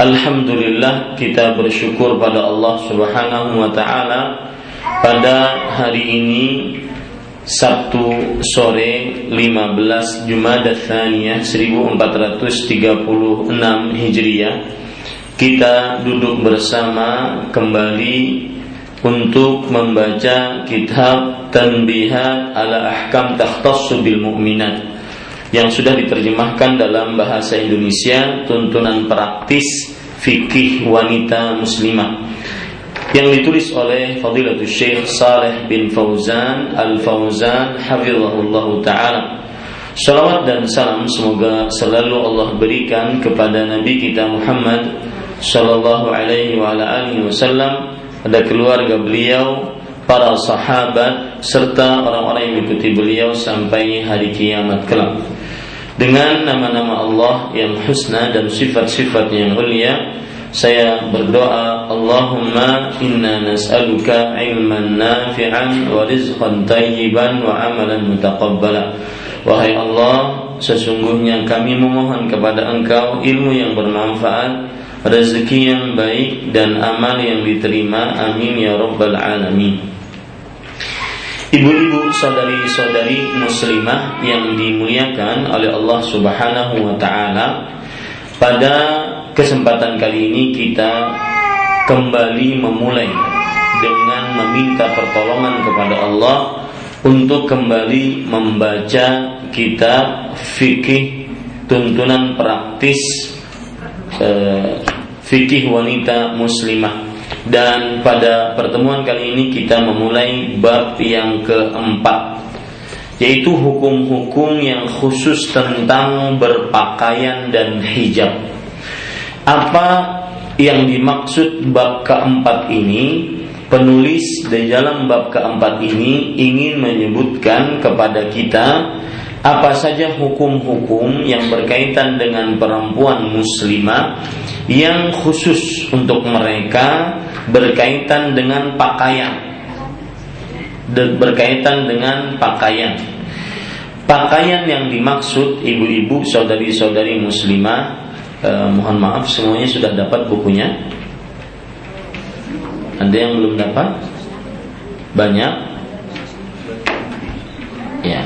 Alhamdulillah kita bersyukur pada Allah Subhanahu wa taala. Pada hari ini Sabtu sore 15 Jumada Tsaniyah 1436 Hijriah kita duduk bersama kembali untuk membaca kitab Tanbihat ala Ahkam Takhtassu bil Mu'minat yang sudah diterjemahkan dalam bahasa Indonesia tuntunan praktis fikih wanita muslimah yang ditulis oleh Fadilatul Syekh Saleh bin Fauzan Al-Fauzan hafizahullah taala. Salawat dan salam semoga selalu Allah berikan kepada Nabi kita Muhammad sallallahu alaihi wa ala alihi wasallam pada keluarga beliau, para sahabat serta orang-orang yang mengikuti beliau sampai hari kiamat kelak dengan nama-nama Allah yang husna dan sifat-sifat yang mulia saya berdoa Allahumma inna nas'aluka ilman nafi'an wa rizqan tayyiban wa amalan mutaqabbala. Wahai Allah sesungguhnya kami memohon kepada engkau ilmu yang bermanfaat rezeki yang baik dan amal yang diterima. Amin ya rabbal alamin Ibu-ibu, saudari-saudari muslimah yang dimuliakan oleh Allah Subhanahu wa taala, pada kesempatan kali ini kita kembali memulai dengan meminta pertolongan kepada Allah untuk kembali membaca kitab fikih tuntunan praktis eh, fikih wanita muslimah dan pada pertemuan kali ini kita memulai bab yang keempat yaitu hukum-hukum yang khusus tentang berpakaian dan hijab. Apa yang dimaksud bab keempat ini? Penulis di dalam bab keempat ini ingin menyebutkan kepada kita apa saja hukum-hukum yang berkaitan dengan perempuan muslimah yang khusus untuk mereka berkaitan dengan pakaian. Berkaitan dengan pakaian. Pakaian yang dimaksud ibu-ibu saudari-saudari muslimah eh, mohon maaf semuanya sudah dapat bukunya? Ada yang belum dapat? Banyak? Ya.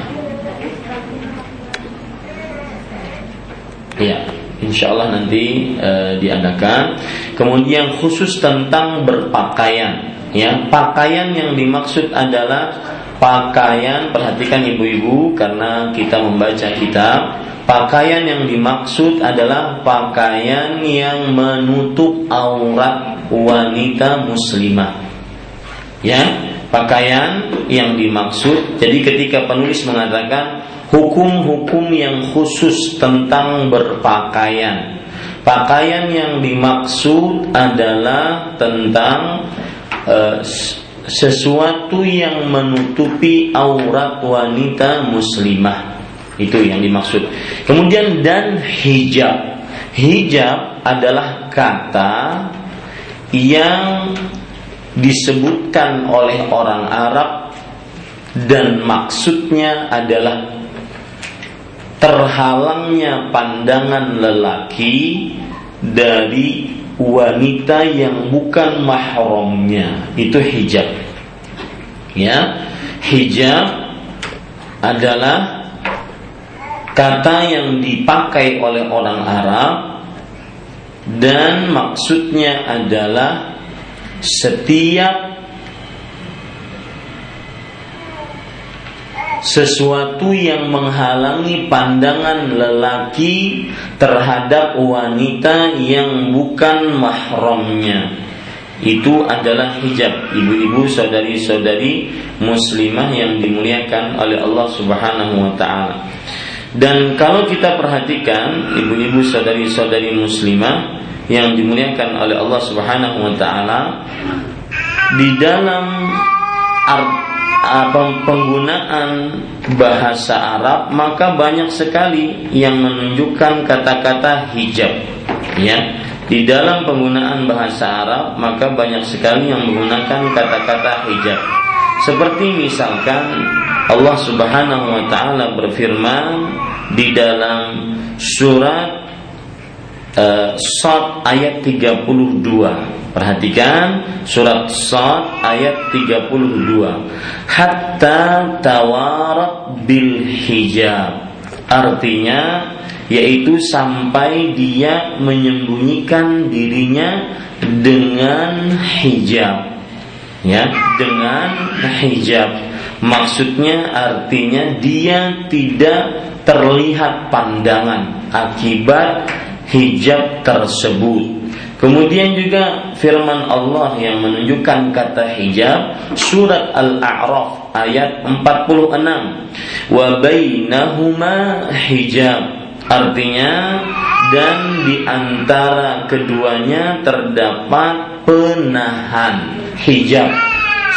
Ya insya Allah nanti e, diadakan. Kemudian khusus tentang berpakaian, ya pakaian yang dimaksud adalah pakaian. Perhatikan ibu-ibu karena kita membaca kitab. Pakaian yang dimaksud adalah pakaian yang menutup aurat wanita muslimah. Ya, pakaian yang dimaksud. Jadi ketika penulis mengatakan hukum-hukum yang khusus tentang berpakaian. Pakaian yang dimaksud adalah tentang uh, sesuatu yang menutupi aurat wanita muslimah. Itu yang dimaksud. Kemudian dan hijab. Hijab adalah kata yang disebutkan oleh orang Arab dan maksudnya adalah terhalangnya pandangan lelaki dari wanita yang bukan mahramnya. Itu hijab. Ya hijab adalah kata yang dipakai oleh orang Arab dan maksudnya adalah setiap sesuatu yang menghalangi pandangan lelaki terhadap wanita yang bukan mahramnya itu adalah hijab ibu-ibu saudari-saudari muslimah yang dimuliakan oleh Allah Subhanahu wa taala. Dan kalau kita perhatikan ibu-ibu saudari-saudari muslimah yang dimuliakan oleh Allah Subhanahu wa taala di dalam art penggunaan bahasa Arab maka banyak sekali yang menunjukkan kata-kata hijab. Ya di dalam penggunaan bahasa Arab maka banyak sekali yang menggunakan kata-kata hijab. Seperti misalkan Allah Subhanahu wa taala berfirman di dalam surat uh, Sad ayat 32 Perhatikan surat Sad ayat 32. Hatta tawarat bil hijab. Artinya yaitu sampai dia menyembunyikan dirinya dengan hijab. Ya, dengan hijab. Maksudnya artinya dia tidak terlihat pandangan akibat hijab tersebut Kemudian juga firman Allah yang menunjukkan kata hijab surat Al-A'raf ayat 46. Wa bainahuma hijab. Artinya dan di antara keduanya terdapat penahan hijab.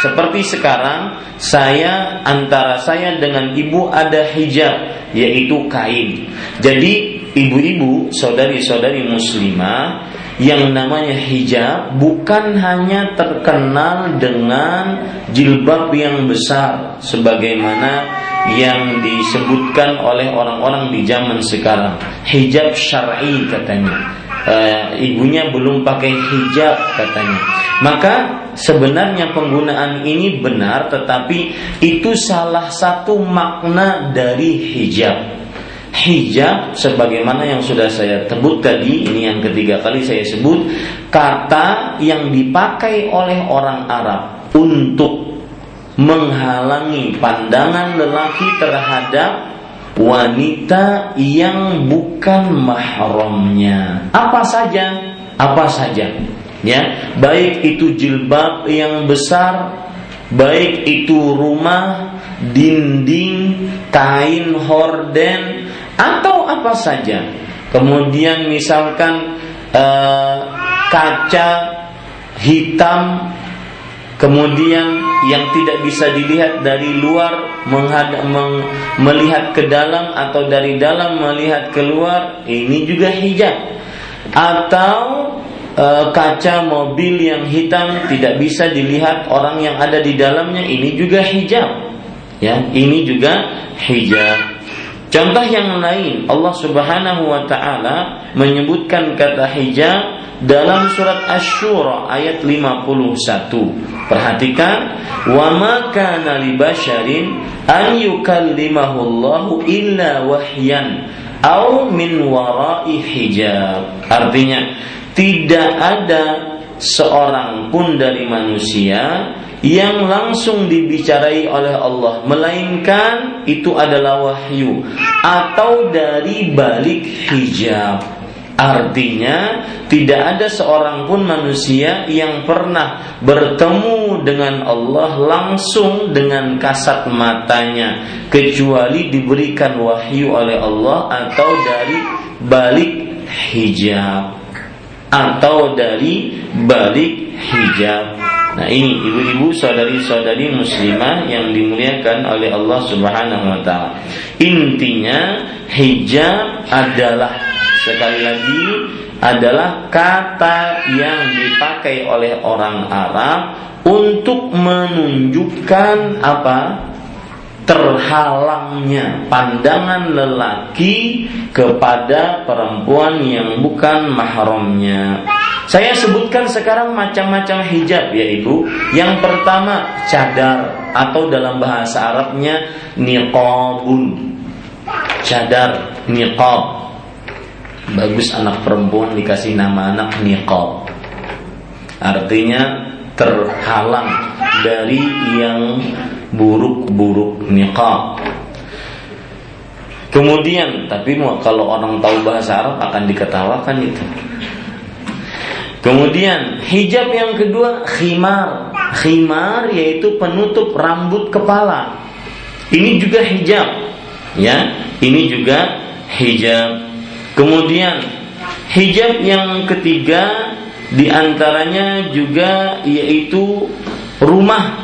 Seperti sekarang saya antara saya dengan ibu ada hijab yaitu kain. Jadi ibu-ibu, saudari-saudari muslimah yang namanya hijab bukan hanya terkenal dengan jilbab yang besar sebagaimana yang disebutkan oleh orang-orang di zaman sekarang. Hijab syar'i katanya. E, ibunya belum pakai hijab katanya. Maka sebenarnya penggunaan ini benar tetapi itu salah satu makna dari hijab hijab sebagaimana yang sudah saya sebut tadi ini yang ketiga kali saya sebut kata yang dipakai oleh orang Arab untuk menghalangi pandangan lelaki terhadap wanita yang bukan mahramnya. Apa saja? Apa saja. Ya baik itu jilbab yang besar baik itu rumah dinding kain horden atau apa saja. Kemudian misalkan uh, kaca hitam kemudian yang tidak bisa dilihat dari luar menghadap, meng, melihat ke dalam atau dari dalam melihat keluar ini juga hijab. Atau e, kaca mobil yang hitam tidak bisa dilihat orang yang ada di dalamnya ini juga hijab. Ya ini juga hijab Contoh yang lain, Allah Subhanahu wa taala menyebutkan kata hijab dalam surat Asy-Syura ayat 51. Perhatikan, "Wa ma kana li basharin an yukallimahu Allahu illa wahyan au min wara'i hijab." Artinya, tidak ada seorang pun dari manusia yang langsung dibicarai oleh Allah melainkan itu adalah wahyu atau dari balik hijab Artinya tidak ada seorang pun manusia yang pernah bertemu dengan Allah langsung dengan kasat matanya kecuali diberikan wahyu oleh Allah atau dari balik hijab atau dari balik hijab. Nah ini ibu-ibu saudari-saudari muslimah yang dimuliakan oleh Allah Subhanahu wa taala. Intinya hijab adalah sekali lagi adalah kata yang dipakai oleh orang Arab untuk menunjukkan apa? terhalangnya pandangan lelaki kepada perempuan yang bukan mahramnya. Saya sebutkan sekarang macam-macam hijab yaitu yang pertama cadar atau dalam bahasa Arabnya niqabun. Cadar, niqab. Bagus anak perempuan dikasih nama anak niqab. Artinya terhalang dari yang buruk-buruk niqab. Kemudian, tapi kalau orang tahu bahasa Arab akan diketawakan itu. Kemudian hijab yang kedua khimar. Khimar yaitu penutup rambut kepala. Ini juga hijab. Ya, ini juga hijab. Kemudian hijab yang ketiga di antaranya juga yaitu rumah.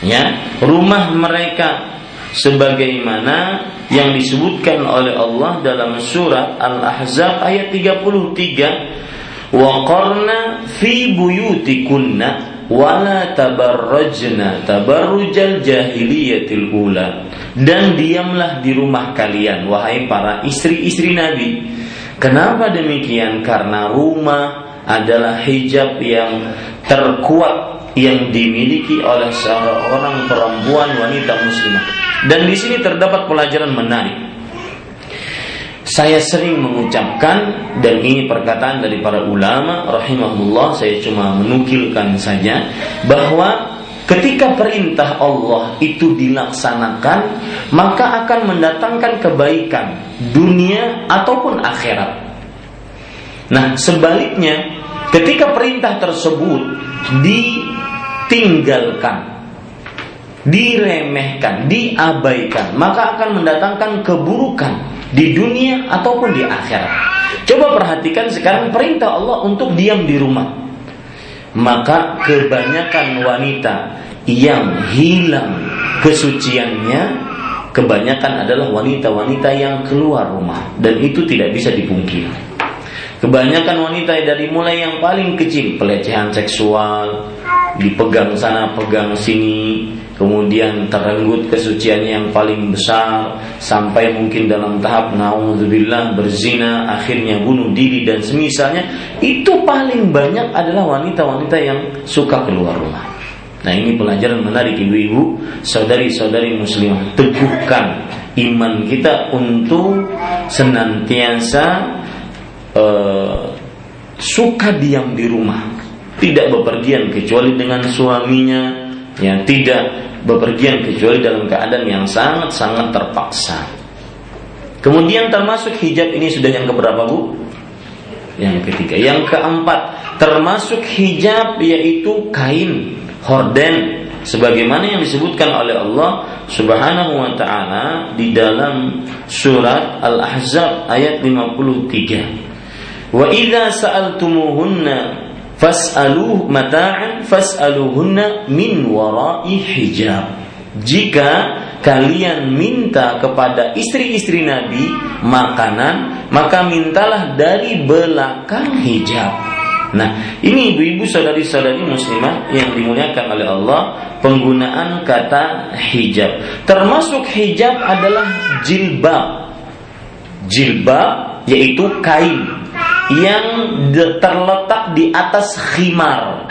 Ya, rumah mereka sebagaimana yang disebutkan oleh Allah dalam surat Al-Ahzab ayat 33 Dan diamlah di rumah kalian wahai para istri-istri Nabi. Kenapa demikian? Karena rumah adalah hijab yang terkuat yang dimiliki oleh seorang perempuan wanita muslimah. Dan di sini terdapat pelajaran menarik saya sering mengucapkan dan ini perkataan dari para ulama rahimahullah saya cuma menukilkan saja bahwa ketika perintah Allah itu dilaksanakan maka akan mendatangkan kebaikan dunia ataupun akhirat. Nah, sebaliknya ketika perintah tersebut ditinggalkan diremehkan, diabaikan, maka akan mendatangkan keburukan di dunia ataupun di akhirat. Coba perhatikan sekarang perintah Allah untuk diam di rumah. Maka kebanyakan wanita yang hilang kesuciannya kebanyakan adalah wanita-wanita yang keluar rumah dan itu tidak bisa dipungkiri. Kebanyakan wanita dari mulai yang paling kecil pelecehan seksual, dipegang sana pegang sini, kemudian terenggut kesuciannya yang paling besar sampai mungkin dalam tahap naudzubillah berzina akhirnya bunuh diri dan semisalnya itu paling banyak adalah wanita-wanita yang suka keluar rumah. Nah ini pelajaran menarik ibu-ibu, saudari-saudari muslimah teguhkan iman kita untuk senantiasa uh, suka diam di rumah, tidak bepergian kecuali dengan suaminya, yang tidak bepergian kecuali dalam keadaan yang sangat-sangat terpaksa. Kemudian termasuk hijab ini sudah yang keberapa bu? Yang ketiga. Yang keempat termasuk hijab yaitu kain horden sebagaimana yang disebutkan oleh Allah Subhanahu wa taala di dalam surat Al-Ahzab ayat 53. Wa idza sa'altumuhunna fas'aluh mata'an fas'aluhunna min wara'i hijab. Jika kalian minta kepada istri-istri Nabi makanan, maka mintalah dari belakang hijab. Nah, ini ibu-ibu saudari-saudari muslimah yang dimuliakan oleh Allah, penggunaan kata hijab. Termasuk hijab adalah jilbab. Jilbab yaitu kain yang terletak di atas khimar.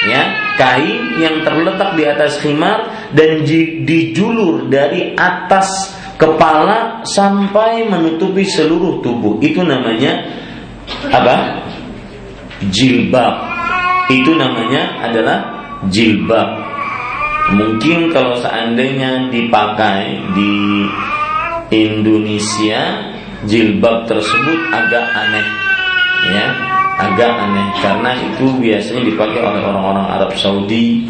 Ya kain yang terletak di atas khimar dan dijulur dari atas kepala sampai menutupi seluruh tubuh. Itu namanya apa? Jilbab. Itu namanya adalah jilbab. Mungkin kalau seandainya dipakai di Indonesia jilbab tersebut agak aneh. Ya agak aneh. Karena itu biasanya dipakai oleh orang-orang Arab Saudi.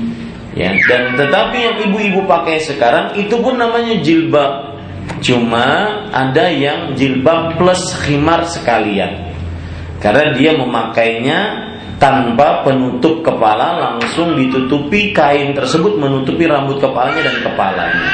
Ya dan tetapi yang ibu-ibu pakai sekarang itu pun namanya jilbab. Cuma ada yang jilbab plus khimar sekalian. Karena dia memakainya tanpa penutup kepala langsung ditutupi kain tersebut menutupi rambut kepalanya dan kepalanya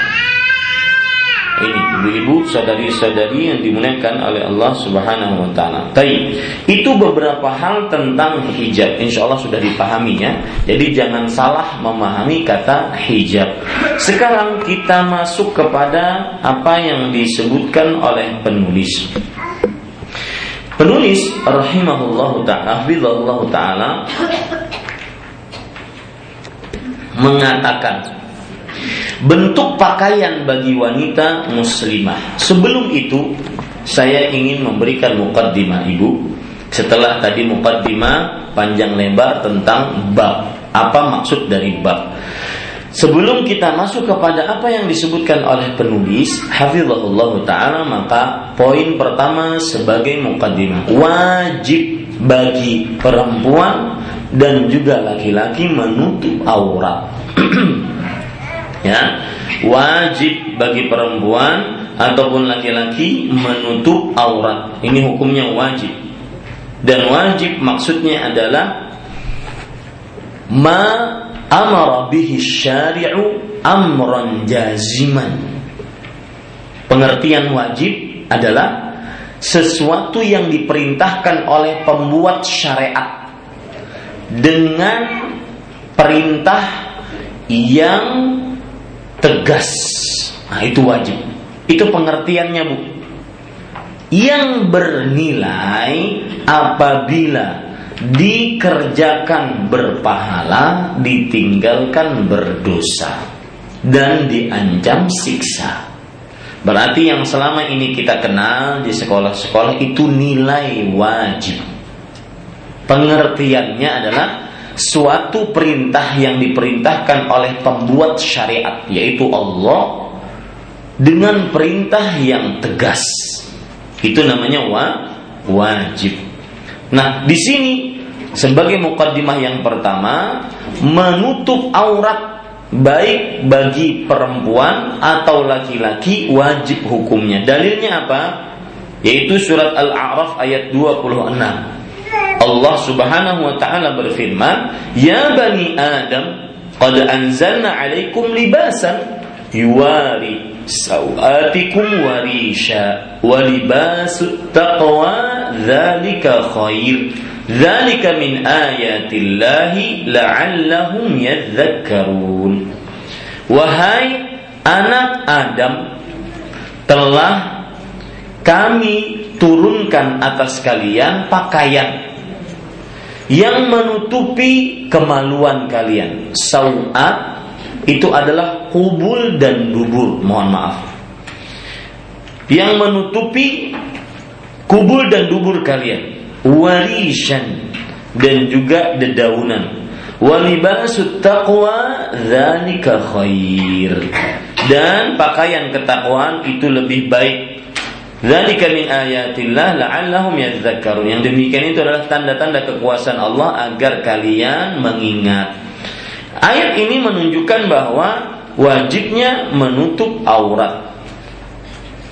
ini ibu-ibu saudari-saudari yang dimuliakan oleh Allah Subhanahu wa taala. Baik, itu beberapa hal tentang hijab. Insya Allah sudah dipahami ya. Jadi jangan salah memahami kata hijab. Sekarang kita masuk kepada apa yang disebutkan oleh penulis. Penulis rahimahullah taala, taala mengatakan bentuk pakaian bagi wanita muslimah. Sebelum itu, saya ingin memberikan mukaddimah Ibu. Setelah tadi mukaddimah panjang lebar tentang bab. Apa maksud dari bab? Sebelum kita masuk kepada apa yang disebutkan oleh penulis, hafizahullah taala, maka poin pertama sebagai mukaddimah wajib bagi perempuan dan juga laki-laki menutup aurat. ya. Wajib bagi perempuan ataupun laki-laki menutup aurat. Ini hukumnya wajib. Dan wajib maksudnya adalah ma amara bihi syari'u amran jaziman. Pengertian wajib adalah sesuatu yang diperintahkan oleh pembuat syariat dengan perintah yang tegas. Nah, itu wajib. Itu pengertiannya, Bu. Yang bernilai apabila dikerjakan berpahala, ditinggalkan berdosa dan diancam siksa. Berarti yang selama ini kita kenal di sekolah-sekolah itu nilai wajib. Pengertiannya adalah suatu perintah yang diperintahkan oleh pembuat syariat yaitu Allah dengan perintah yang tegas. Itu namanya wa, wajib. Nah, di sini sebagai mukaddimah yang pertama menutup aurat baik bagi perempuan atau laki-laki wajib hukumnya. Dalilnya apa? Yaitu surat Al-A'raf ayat 26. Allah Subhanahu wa taala berfirman, "Ya bani Adam, qad anzalna 'alaikum libasan yuwari sawatikum warisha wa libasut taqwa dzalika khair." Dzalika min ayatillahi la'allahum yadhakkarun. Wahai anak Adam, telah kami turunkan atas kalian pakaian yang menutupi kemaluan kalian. Sauat itu adalah kubul dan dubur, mohon maaf. Yang menutupi kubul dan dubur kalian. Warishan dan juga dedaunan. Walibasut taqwa dzalika khair. Dan pakaian ketakwaan itu lebih baik Zalika min ayatillah la'allahum yadzakkarun. Yang demikian itu adalah tanda-tanda kekuasaan Allah agar kalian mengingat. Ayat ini menunjukkan bahwa wajibnya menutup aurat.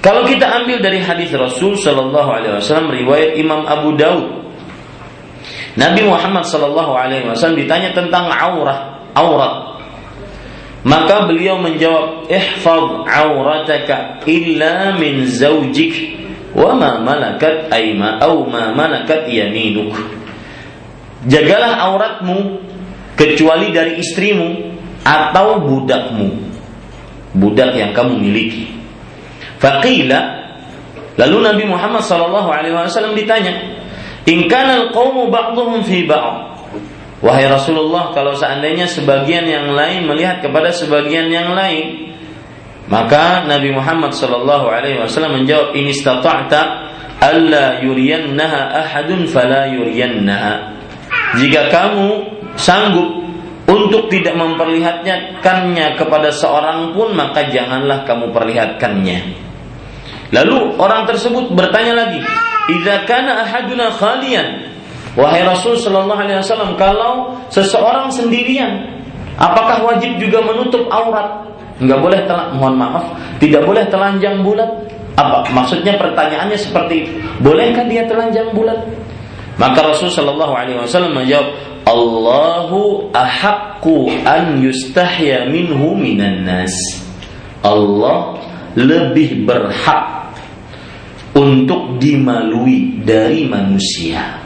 Kalau kita ambil dari hadis Rasul Shallallahu Alaihi Wasallam riwayat Imam Abu Daud, Nabi Muhammad Shallallahu Alaihi Wasallam ditanya tentang aurat, aurat. Maka beliau menjawab, "Ihfaz aurataka illa min zaujik wa ma malakat aima au ma malakat yaminuk." Jagalah auratmu kecuali dari istrimu atau budakmu. Budak yang kamu miliki. Faqila lalu Nabi Muhammad sallallahu alaihi wasallam ditanya, "In kana al-qaumu ba'dhum fi ba'd?" Wahai Rasulullah, kalau seandainya sebagian yang lain melihat kepada sebagian yang lain, maka Nabi Muhammad Shallallahu Alaihi Wasallam menjawab, ini stata'ta alla yuriyannaha ahadun fala yuriyannaha. Jika kamu sanggup untuk tidak memperlihatkannya kepada seorang pun, maka janganlah kamu perlihatkannya. Lalu orang tersebut bertanya lagi, "Idza kana ahaduna khalian Wahai Rasul Shallallahu Alaihi Wasallam, kalau seseorang sendirian, apakah wajib juga menutup aurat? Enggak boleh telan, mohon maaf, tidak boleh telanjang bulat. Apa maksudnya pertanyaannya seperti itu? Bolehkah dia telanjang bulat? Maka Rasul Shallallahu Alaihi Wasallam menjawab, Allahu ahakku an yustahya minhu minan nas. Allah lebih berhak untuk dimalui dari manusia.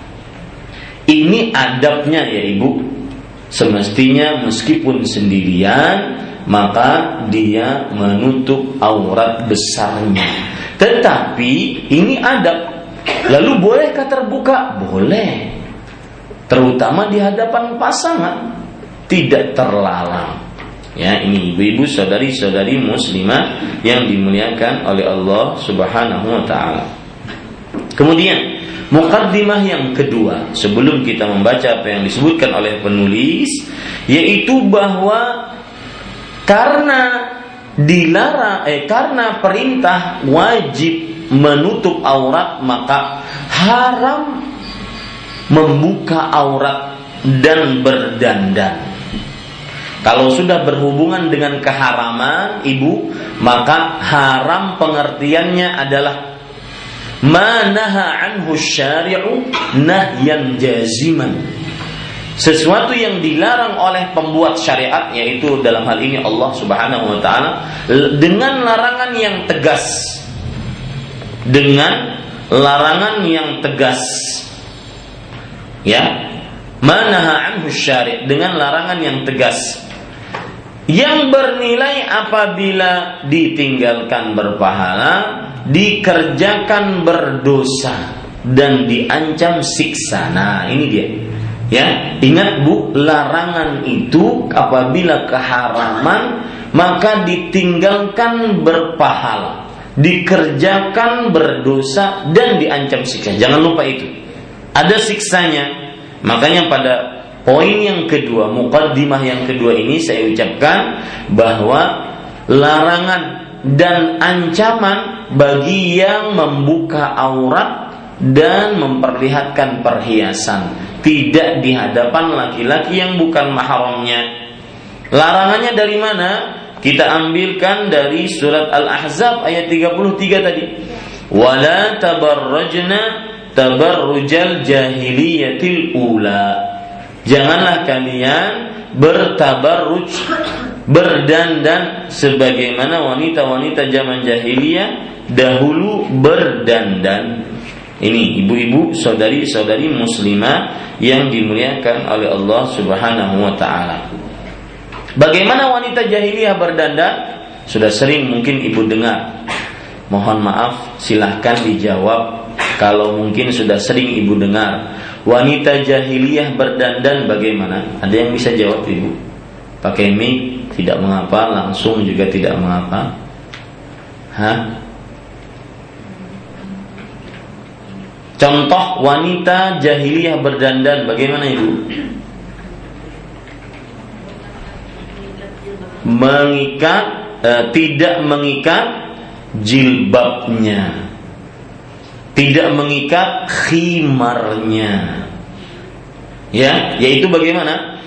Ini adabnya ya ibu. Semestinya meskipun sendirian maka dia menutup aurat besarnya. Tetapi ini adab. Lalu bolehkah terbuka? Boleh. Terutama di hadapan pasangan. Tidak terlalang. Ya, ini ibu-ibu saudari-saudari muslimah yang dimuliakan oleh Allah Subhanahu wa taala. Kemudian Mukaddimah yang kedua sebelum kita membaca apa yang disebutkan oleh penulis yaitu bahwa karena dilarang eh karena perintah wajib menutup aurat maka haram membuka aurat dan berdandan. Kalau sudah berhubungan dengan keharaman ibu, maka haram pengertiannya adalah manaha anhu syari'u nahyan jaziman. Sesuatu yang dilarang oleh pembuat syariat yaitu dalam hal ini Allah Subhanahu wa taala dengan larangan yang tegas. Dengan larangan yang tegas. Ya? Manaha anhu syari' dengan larangan yang tegas. Yang bernilai apabila ditinggalkan berpahala dikerjakan berdosa dan diancam siksa. Nah, ini dia. Ya, ingat Bu, larangan itu apabila keharaman maka ditinggalkan berpahala, dikerjakan berdosa dan diancam siksa. Jangan lupa itu. Ada siksanya. Makanya pada poin yang kedua, mukaddimah yang kedua ini saya ucapkan bahwa larangan dan ancaman bagi yang membuka aurat dan memperlihatkan perhiasan tidak di hadapan laki-laki yang bukan mahramnya. Larangannya dari mana? Kita ambilkan dari surat Al-Ahzab ayat 33 tadi. Wala tabarrajna tabarrujal jahiliyatil ula. Janganlah kalian bertabarruj berdandan sebagaimana wanita-wanita zaman jahiliyah dahulu berdandan. Ini ibu-ibu, saudari-saudari muslimah yang dimuliakan oleh Allah Subhanahu wa taala. Bagaimana wanita jahiliyah berdandan? Sudah sering mungkin ibu dengar. Mohon maaf, silahkan dijawab kalau mungkin sudah sering ibu dengar. Wanita jahiliyah berdandan bagaimana? Ada yang bisa jawab ibu? Pakai mic tidak mengapa, langsung juga tidak mengapa. Hah? Contoh wanita jahiliyah berdandan bagaimana Ibu? Mengikat eh, tidak mengikat jilbabnya. Tidak mengikat khimarnya. Ya, yaitu bagaimana?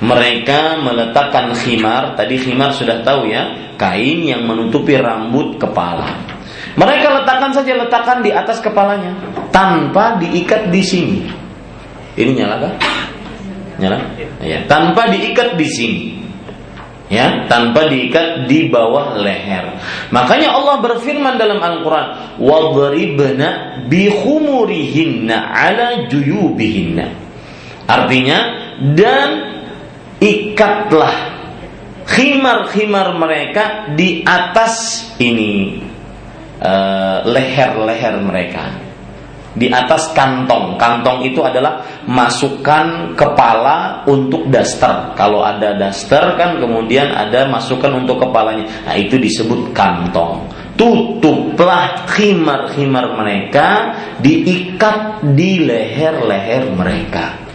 Mereka meletakkan khimar tadi khimar sudah tahu ya kain yang menutupi rambut kepala. Mereka letakkan saja letakkan di atas kepalanya tanpa diikat di sini. Ini nyala kan nyala? Ya tanpa diikat di sini. Ya tanpa diikat di bawah leher. Makanya Allah berfirman dalam Al-Qur'an wadribna bi khumurihinna ala juyubihinna. Artinya dan ikatlah khimar-khimar mereka di atas ini eh, leher-leher mereka. Di atas kantong. Kantong itu adalah masukkan kepala untuk daster. Kalau ada daster kan kemudian ada masukkan untuk kepalanya. Nah itu disebut kantong. Tutuplah khimar-khimar mereka diikat di leher-leher mereka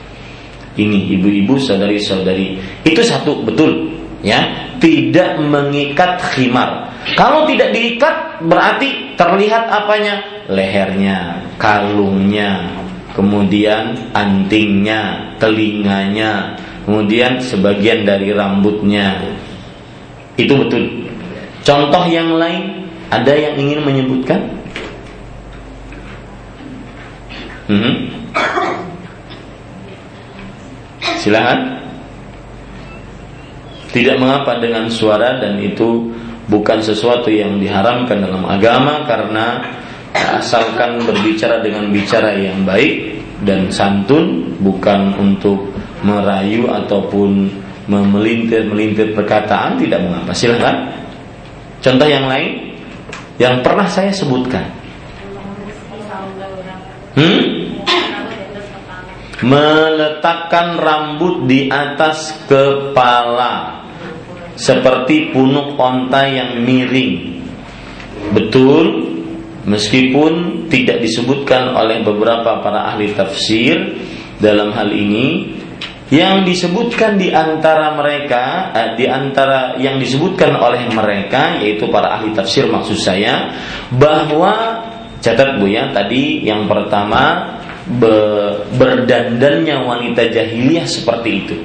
ini ibu-ibu saudari-saudari itu satu betul ya tidak mengikat khimar kalau tidak diikat berarti terlihat apanya lehernya kalungnya kemudian antingnya, telinganya, kemudian sebagian dari rambutnya. Itu betul. Contoh yang lain, ada yang ingin menyebutkan? Hmm. Silahkan. Tidak mengapa dengan suara dan itu bukan sesuatu yang diharamkan dalam agama karena asalkan berbicara dengan bicara yang baik dan santun bukan untuk merayu ataupun memelintir-melintir perkataan tidak mengapa silahkan contoh yang lain yang pernah saya sebutkan hmm? Meletakkan rambut di atas kepala seperti punuk onta yang miring. Betul, meskipun tidak disebutkan oleh beberapa para ahli tafsir dalam hal ini, yang disebutkan di antara mereka, eh, di antara yang disebutkan oleh mereka, yaitu para ahli tafsir maksud saya, bahwa catat bu ya, tadi yang pertama be, berdandannya wanita jahiliyah seperti itu.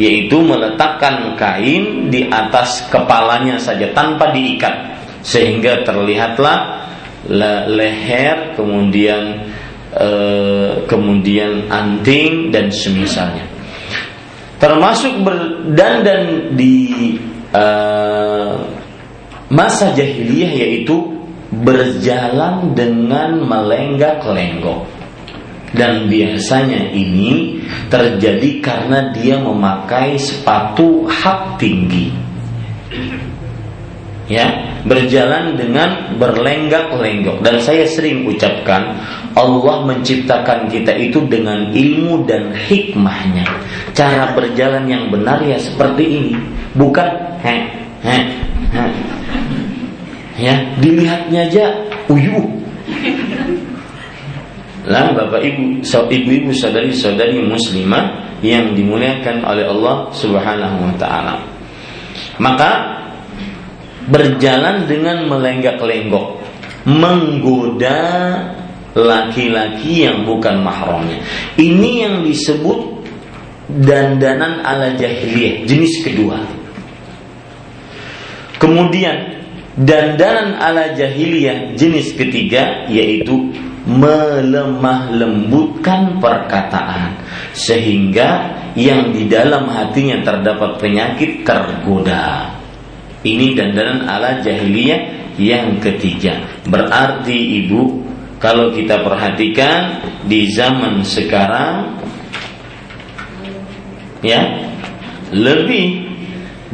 Yaitu meletakkan kain di atas kepalanya saja tanpa diikat. Sehingga terlihatlah leher kemudian eh, kemudian anting dan semisalnya. Termasuk berdandan di eh, masa jahiliyah yaitu berjalan dengan melenggak-lenggok dan biasanya ini terjadi karena dia memakai sepatu hak tinggi. Ya berjalan dengan berlenggak-lenggok. Dan saya sering ucapkan Allah menciptakan kita itu dengan ilmu dan hikmahnya. Cara berjalan yang benar ya seperti ini. Bukan he he he. Ya dilihatnya aja uyuh lah Bapak Ibu, ibu-ibu saudari-saudari muslimah yang dimuliakan oleh Allah Subhanahu wa taala. Maka berjalan dengan melenggak-lenggok, menggoda laki-laki yang bukan mahramnya. Ini yang disebut dandanan ala jahiliyah jenis kedua. Kemudian dandanan ala jahiliyah jenis ketiga yaitu melemah lembutkan perkataan sehingga yang di dalam hatinya terdapat penyakit tergoda. Ini dandanan ala jahiliyah yang ketiga. Berarti ibu kalau kita perhatikan di zaman sekarang ya lebih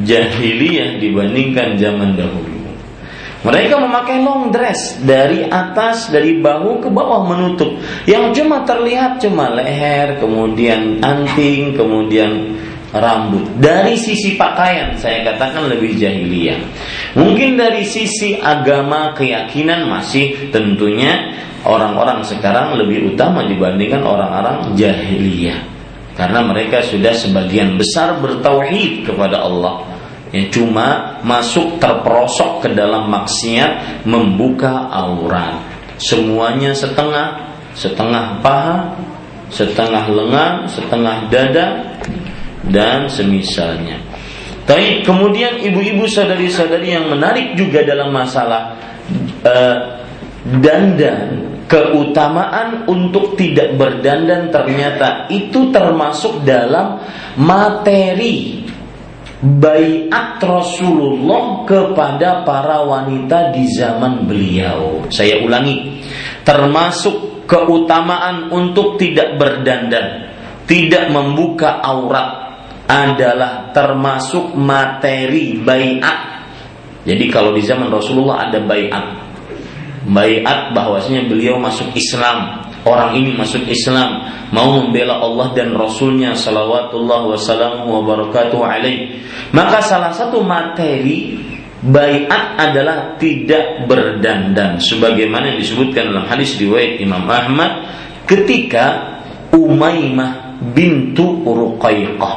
jahiliyah dibandingkan zaman dahulu. Mereka memakai long dress dari atas dari bahu ke bawah menutup. Yang cuma terlihat cuma leher, kemudian anting, kemudian rambut. Dari sisi pakaian saya katakan lebih jahiliyah. Mungkin dari sisi agama keyakinan masih tentunya orang-orang sekarang lebih utama dibandingkan orang-orang jahiliyah. Karena mereka sudah sebagian besar bertauhid kepada Allah yang cuma masuk terperosok ke dalam maksiat membuka aurat. Semuanya setengah setengah paha setengah lengan setengah dada dan semisalnya. Tapi kemudian ibu-ibu sadari-sadari yang menarik juga dalam masalah uh, dandan. Keutamaan untuk tidak berdandan ternyata itu termasuk dalam materi Bayat Rasulullah kepada para wanita di zaman beliau. Saya ulangi, termasuk keutamaan untuk tidak berdandan, tidak membuka aurat adalah termasuk materi bayat. Jadi kalau di zaman Rasulullah ada bayat, bayat bahwasanya beliau masuk Islam, orang ini masuk Islam mau membela Allah dan Rasulnya salawatullah wasalam wa barakatuh alaih. Maka salah satu materi bayat adalah tidak berdandan sebagaimana yang disebutkan dalam hadis riwayat Imam Ahmad ketika Umaymah bintu Ruqayqah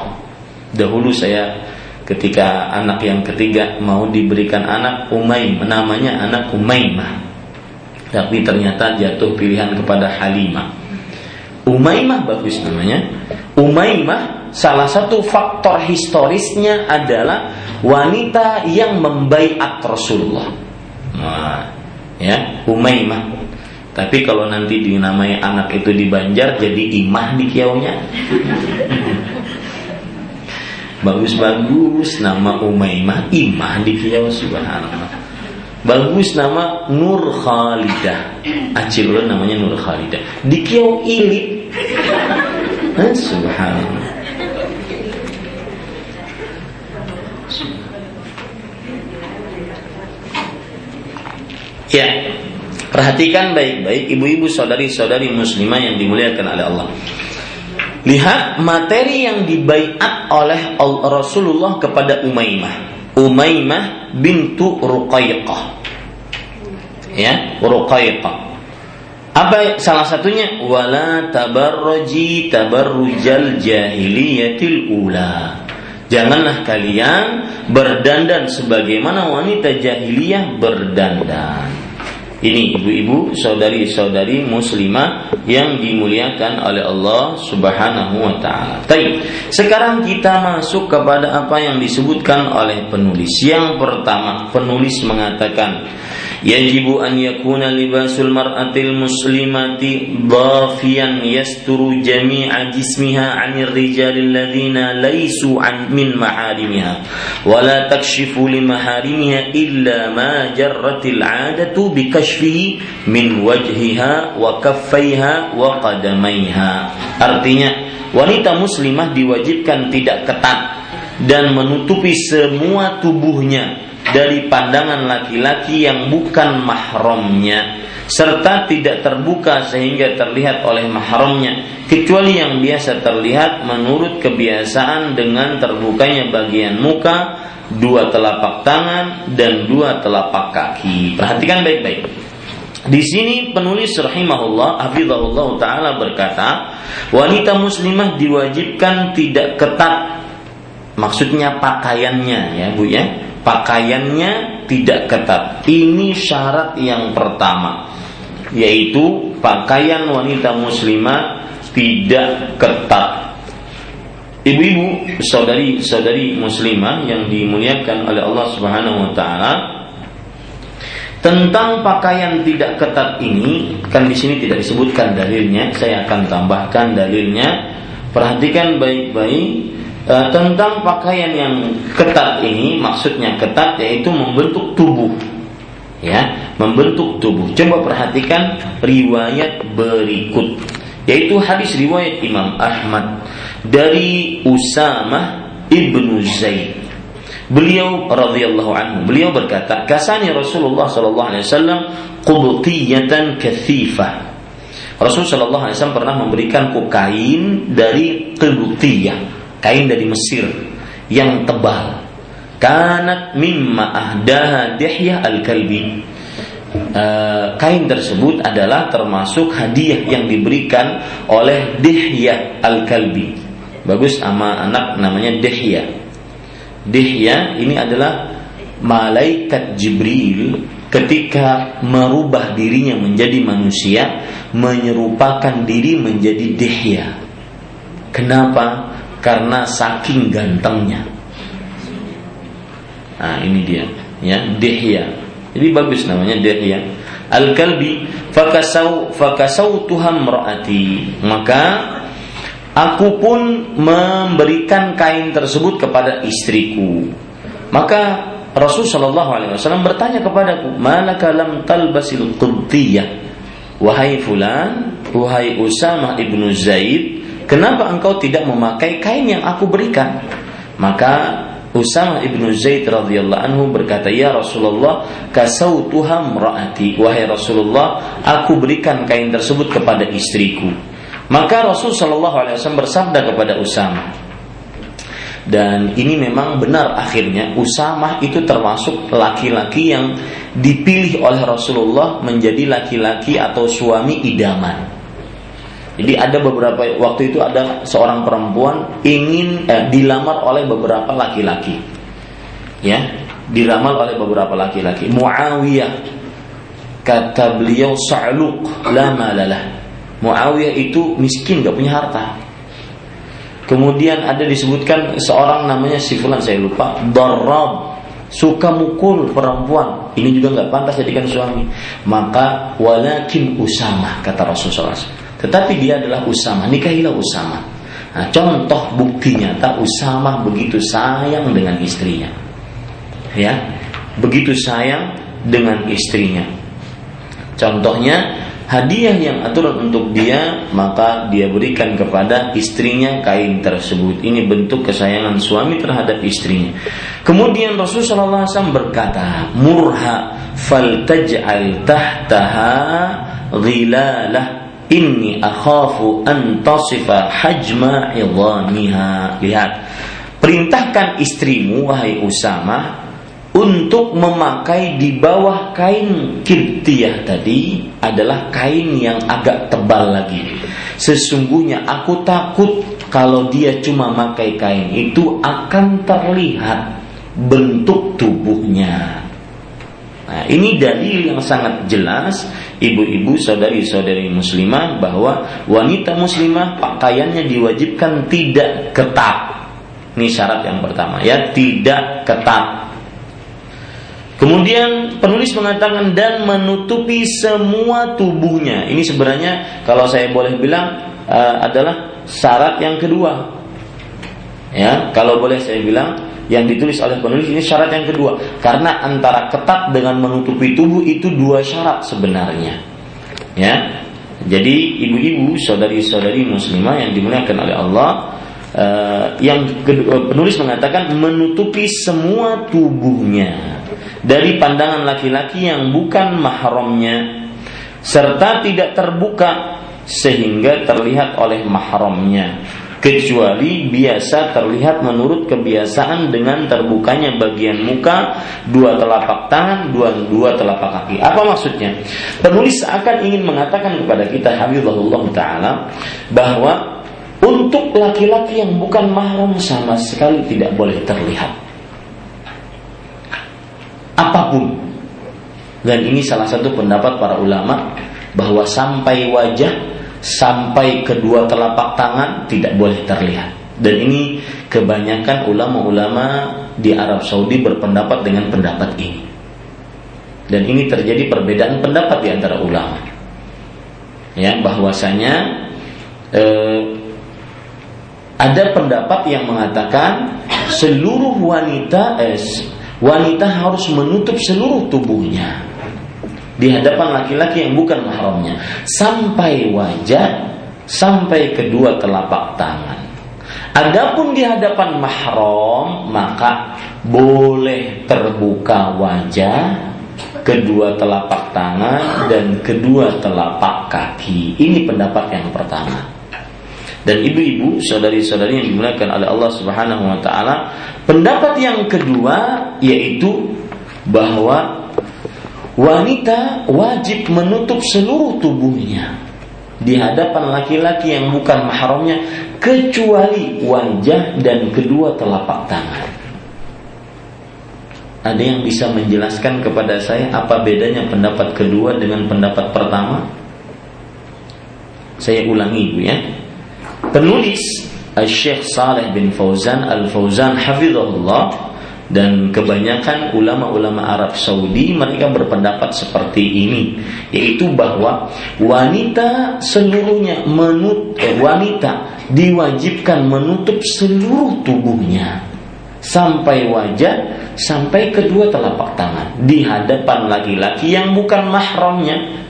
dahulu saya ketika anak yang ketiga mau diberikan anak Umaymah namanya anak Umaymah tapi ternyata jatuh pilihan kepada Halimah. Umaymah bagus namanya. Umaymah salah satu faktor historisnya adalah wanita yang membaiat Rasulullah. Nah, ya, Umaymah. Tapi kalau nanti dinamai anak itu di Banjar jadi imah di kiaunya. Bagus-bagus nama Umaymah imah di kiau subhanallah. Bagus nama Nur Khalidah. Acil namanya Nur Khalidah. Di Kiau Ili. Eh, subhanallah. Ya, perhatikan baik-baik ibu-ibu saudari-saudari muslimah yang dimuliakan oleh Allah. Lihat materi yang dibaiat oleh Rasulullah kepada Umaymah. Umaymah bintu Ruqayqah. Ya, Ruqayqah. Apa salah satunya wala tabarruji tabarrujal jahiliyatil ula. Janganlah kalian berdandan sebagaimana wanita jahiliyah berdandan. Ini ibu-ibu, saudari-saudari muslimah yang dimuliakan oleh Allah Subhanahu wa taala. Baik, sekarang kita masuk kepada apa yang disebutkan oleh penulis. Yang pertama, penulis mengatakan yajibu an yakuna libasul mar'atil muslimati dhafiyan yasturu jami'a jismiha anir rijalil ladzina laisu an min maharimiha ولا تكشف takshifu li maharimiha illa ma jarratil 'adatu bi kashfihi min artinya wanita muslimah diwajibkan tidak ketat dan menutupi semua tubuhnya dari pandangan laki-laki yang bukan mahramnya serta tidak terbuka sehingga terlihat oleh mahramnya kecuali yang biasa terlihat menurut kebiasaan dengan terbukanya bagian muka dua telapak tangan dan dua telapak kaki. Perhatikan baik-baik. Di sini penulis rahimahullah hafizahullah taala berkata wanita muslimah diwajibkan tidak ketat maksudnya pakaiannya ya Bu ya pakaiannya tidak ketat. Ini syarat yang pertama, yaitu pakaian wanita muslimah tidak ketat. Ibu-ibu, saudari-saudari muslimah yang dimuliakan oleh Allah Subhanahu wa taala, tentang pakaian tidak ketat ini kan di sini tidak disebutkan dalilnya, saya akan tambahkan dalilnya. Perhatikan baik-baik e, tentang pakaian yang ketat ini maksudnya ketat yaitu membentuk tubuh. Ya membentuk tubuh. Coba perhatikan riwayat berikut yaitu hadis riwayat Imam Ahmad dari Usama ibnu Zaid. Beliau radhiyallahu anhu beliau berkata kasani Rasulullah sallallahu alaihi wasallam qubtiyatan kathifah. Rasul sallallahu alaihi wasallam pernah memberikan kain dari qubtiyah kain dari Mesir yang tebal. Kanat mimma ahdaha Dihyah al-Kalbi. Uh, kain tersebut adalah termasuk hadiah yang diberikan oleh Dihyah al-Kalbi. Bagus sama anak namanya Dihyah. Dihyah ini adalah malaikat Jibril ketika merubah dirinya menjadi manusia menyerupakan diri menjadi Dihya. Kenapa? Karena saking gantengnya. Nah, ini dia, ya, Dehya. Jadi bagus namanya Dehya. Al-Kalbi fakasau fakasau Tuhan merati. Maka aku pun memberikan kain tersebut kepada istriku. Maka Rasul Shallallahu Alaihi Wasallam bertanya kepadaku, mana kalam talbasil qudtiyah? Wahai fulan, wahai Usama ibnu Zaid, Kenapa engkau tidak memakai kain yang aku berikan? Maka Usama ibnu Zaid radhiyallahu anhu berkata, Ya Rasulullah, kasautuha mraati. Wahai Rasulullah, aku berikan kain tersebut kepada istriku. Maka Rasul Shallallahu Alaihi Wasallam bersabda kepada Usama, dan ini memang benar akhirnya Usama itu termasuk laki-laki yang dipilih oleh Rasulullah menjadi laki-laki atau suami idaman. Jadi ada beberapa waktu itu ada seorang perempuan ingin eh, dilamar oleh beberapa laki-laki. Ya, dilamar oleh beberapa laki-laki. Muawiyah kata beliau Sa'luq la malalah. Muawiyah itu miskin, gak punya harta. Kemudian ada disebutkan seorang namanya si fulan saya lupa, Darab, suka mukul perempuan. Ini juga nggak pantas jadikan suami. Maka walakin Usama kata Rasulullah Tetapi dia adalah Usama, nikahilah Usama. Nah, contoh bukti nyata Usama begitu sayang dengan istrinya. Ya, begitu sayang dengan istrinya. Contohnya hadiah yang aturan untuk dia maka dia berikan kepada istrinya kain tersebut ini bentuk kesayangan suami terhadap istrinya kemudian Rasulullah SAW berkata murha faltaj'al tahtaha ghilalah inni akhafu an tasifa hajma idhamiha lihat perintahkan istrimu wahai Usama untuk memakai di bawah kain kibtiyah tadi adalah kain yang agak tebal lagi. Sesungguhnya aku takut kalau dia cuma memakai kain itu akan terlihat bentuk tubuhnya. Nah, ini dalil yang sangat jelas ibu-ibu saudari-saudari muslimah bahwa wanita muslimah pakaiannya diwajibkan tidak ketat. Ini syarat yang pertama ya, tidak ketat Kemudian penulis mengatakan dan menutupi semua tubuhnya. Ini sebenarnya kalau saya boleh bilang uh, adalah syarat yang kedua. Ya, kalau boleh saya bilang yang ditulis oleh penulis ini syarat yang kedua karena antara ketat dengan menutupi tubuh itu dua syarat sebenarnya. Ya. Jadi ibu-ibu, saudari-saudari muslimah yang dimuliakan oleh Allah uh, yang kedua, penulis mengatakan menutupi semua tubuhnya dari pandangan laki-laki yang bukan mahramnya serta tidak terbuka sehingga terlihat oleh mahramnya kecuali biasa terlihat menurut kebiasaan dengan terbukanya bagian muka, dua telapak tangan, dua dua telapak kaki. Apa maksudnya? Penulis akan ingin mengatakan kepada kita Habibullah taala bahwa untuk laki-laki yang bukan mahram sama sekali tidak boleh terlihat apa pun. Dan ini salah satu pendapat para ulama bahwa sampai wajah, sampai kedua telapak tangan tidak boleh terlihat. Dan ini kebanyakan ulama-ulama di Arab Saudi berpendapat dengan pendapat ini. Dan ini terjadi perbedaan pendapat di antara ulama. Ya, bahwasanya eh, ada pendapat yang mengatakan seluruh wanita eh, wanita harus menutup seluruh tubuhnya di hadapan laki-laki yang bukan mahramnya sampai wajah sampai kedua telapak tangan. Adapun di hadapan mahram maka boleh terbuka wajah, kedua telapak tangan dan kedua telapak kaki. Ini pendapat yang pertama. Dan ibu-ibu, saudari-saudari yang dimuliakan oleh Allah Subhanahu wa taala, pendapat yang kedua yaitu bahwa wanita wajib menutup seluruh tubuhnya di hadapan laki-laki yang bukan mahramnya kecuali wajah dan kedua telapak tangan. Ada yang bisa menjelaskan kepada saya apa bedanya pendapat kedua dengan pendapat pertama? Saya ulangi ibu ya. Penulis Syekh Saleh bin Fauzan Al-Fauzan hafizahullah dan kebanyakan ulama-ulama Arab Saudi mereka berpendapat seperti ini yaitu bahwa wanita seluruhnya menut eh, wanita diwajibkan menutup seluruh tubuhnya. Sampai wajah sampai kedua telapak tangan. Di hadapan laki-laki yang bukan mahramnya.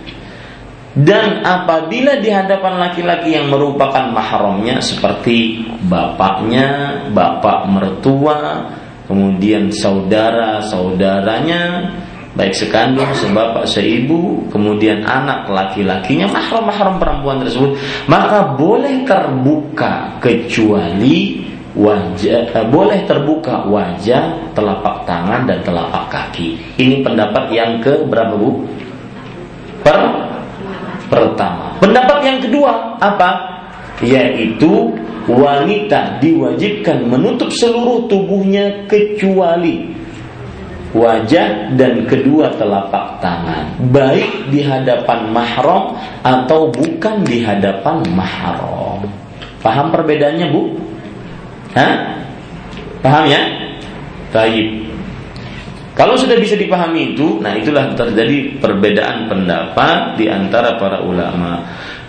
Dan apabila di hadapan laki-laki yang merupakan mahramnya seperti bapaknya, bapak mertua, kemudian saudara-saudaranya, baik sekandung, sebapak, seibu, kemudian anak laki-lakinya, mahram-mahram perempuan tersebut, maka boleh terbuka kecuali wajah eh, boleh terbuka wajah, telapak tangan dan telapak kaki. Ini pendapat yang ke berapa Bu? Per pertama. Pendapat yang kedua apa? Yaitu wanita diwajibkan menutup seluruh tubuhnya kecuali wajah dan kedua telapak tangan, baik di hadapan mahram atau bukan di hadapan mahram. Paham perbedaannya, Bu? Hah? Paham ya? Baik. Kalau sudah bisa dipahami itu, nah itulah terjadi perbedaan pendapat di antara para ulama.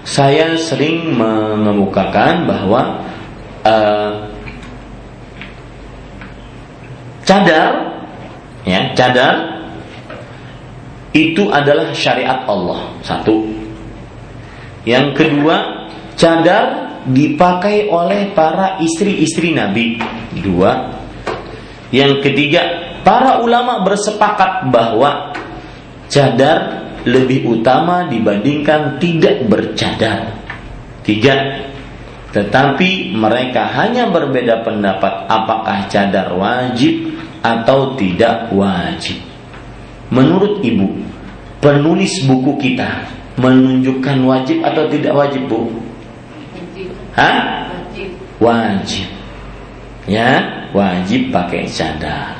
Saya sering mengemukakan bahwa uh, cadar ya cadar itu adalah syariat Allah satu. Yang kedua cadar dipakai oleh para istri-istri Nabi dua. Yang ketiga para ulama bersepakat bahwa cadar lebih utama dibandingkan tidak bercadar tiga tetapi mereka hanya berbeda pendapat apakah cadar wajib atau tidak wajib. Menurut ibu, penulis buku kita menunjukkan wajib atau tidak wajib bu? Wajib. Hah? Wajib. Wajib. Ya, wajib pakai cadar.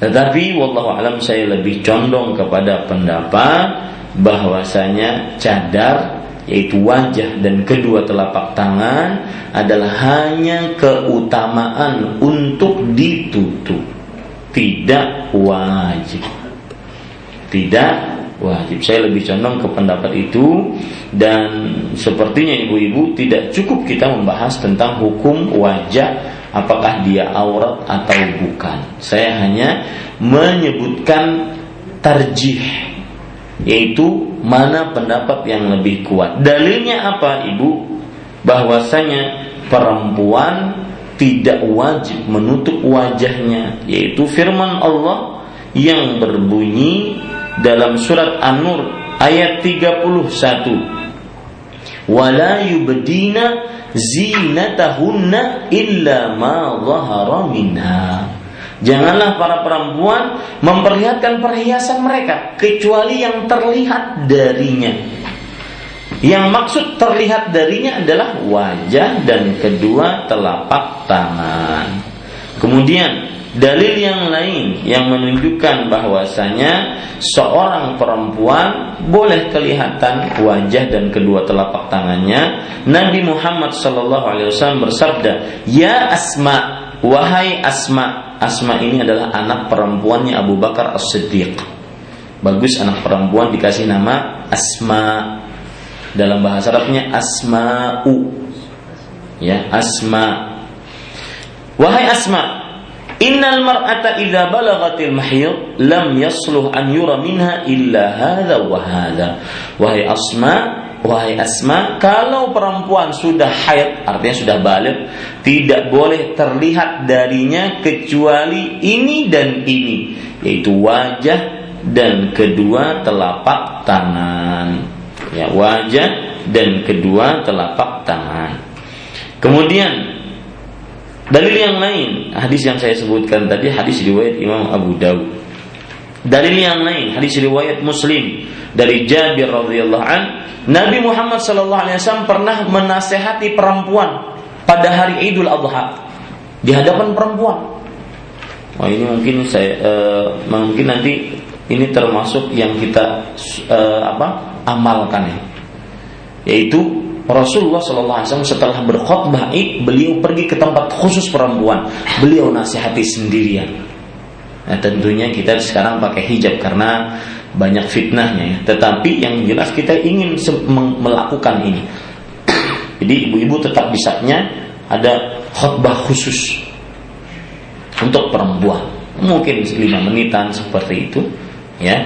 Tetapi wallahu alam saya lebih condong kepada pendapat bahwasanya cadar yaitu wajah dan kedua telapak tangan adalah hanya keutamaan untuk ditutup. Tidak wajib. Tidak wajib. Saya lebih condong ke pendapat itu. Dan sepertinya ibu-ibu tidak cukup kita membahas tentang hukum wajah apakah dia aurat atau bukan saya hanya menyebutkan tarjih yaitu mana pendapat yang lebih kuat. Dalilnya apa, Ibu? Bahwasanya perempuan tidak wajib menutup wajahnya, yaitu firman Allah yang berbunyi dalam surat An-Nur ayat 31. Wala yubdina zinatahunna illa ma dhahara minha. Janganlah para perempuan memperlihatkan perhiasan mereka kecuali yang terlihat darinya. Yang maksud terlihat darinya adalah wajah dan kedua telapak tangan. Kemudian dalil yang lain yang menunjukkan bahwasanya seorang perempuan boleh kelihatan wajah dan kedua telapak tangannya. Nabi Muhammad SAW bersabda, "Ya Asma, wahai Asma, Asma ini adalah anak perempuannya Abu Bakar As-Siddiq. Bagus anak perempuan dikasih nama Asma. Dalam bahasa Arabnya Asma'u. Ya, Asma. Wahai Asma, Innal mar'ata idza balagatil mahyid lam yasluh an yura minha illa hadha wa hadha. Wahai Asma, Wahai Asma, kalau perempuan sudah haid, artinya sudah balik, tidak boleh terlihat darinya kecuali ini dan ini, yaitu wajah dan kedua telapak tangan. Ya, wajah dan kedua telapak tangan. Kemudian dalil yang lain, hadis yang saya sebutkan tadi hadis riwayat Imam Abu Dawud. Dalil yang lain, hadis riwayat Muslim dari Jabir radhiyallahu an Nabi Muhammad sallallahu alaihi wasallam pernah menasehati perempuan pada hari Idul Adha di hadapan perempuan. Wah ini mungkin saya uh, mungkin nanti ini termasuk yang kita uh, apa amalkan ya. Yaitu Rasulullah Sallallahu Alaihi Wasallam setelah berkhutbah beliau pergi ke tempat khusus perempuan, beliau nasihati sendirian. Nah, tentunya kita sekarang pakai hijab karena banyak fitnahnya ya. Tetapi yang jelas kita ingin melakukan ini. Jadi ibu-ibu tetap bisanya ada khutbah khusus untuk perempuan. Mungkin lima menitan seperti itu, ya.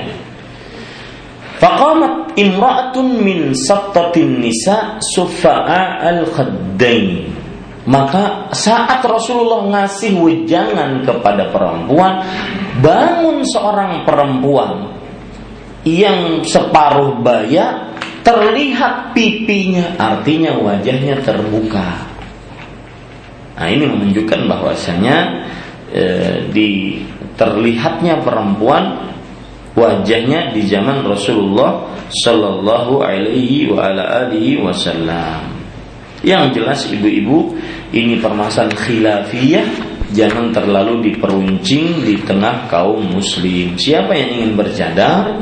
Faqamat imra'atun min sattatin nisa sufa'a al-khaddain. Maka saat Rasulullah ngasih wejangan kepada perempuan, bangun seorang perempuan yang separuh baya terlihat pipinya, artinya wajahnya terbuka. Nah ini menunjukkan bahwasanya e, di terlihatnya perempuan wajahnya di zaman Rasulullah Shallallahu Alaihi wa ala alihi Wasallam. Yang jelas ibu-ibu ini permasalahan khilafiyah jangan terlalu diperuncing di tengah kaum muslim. Siapa yang ingin bercadar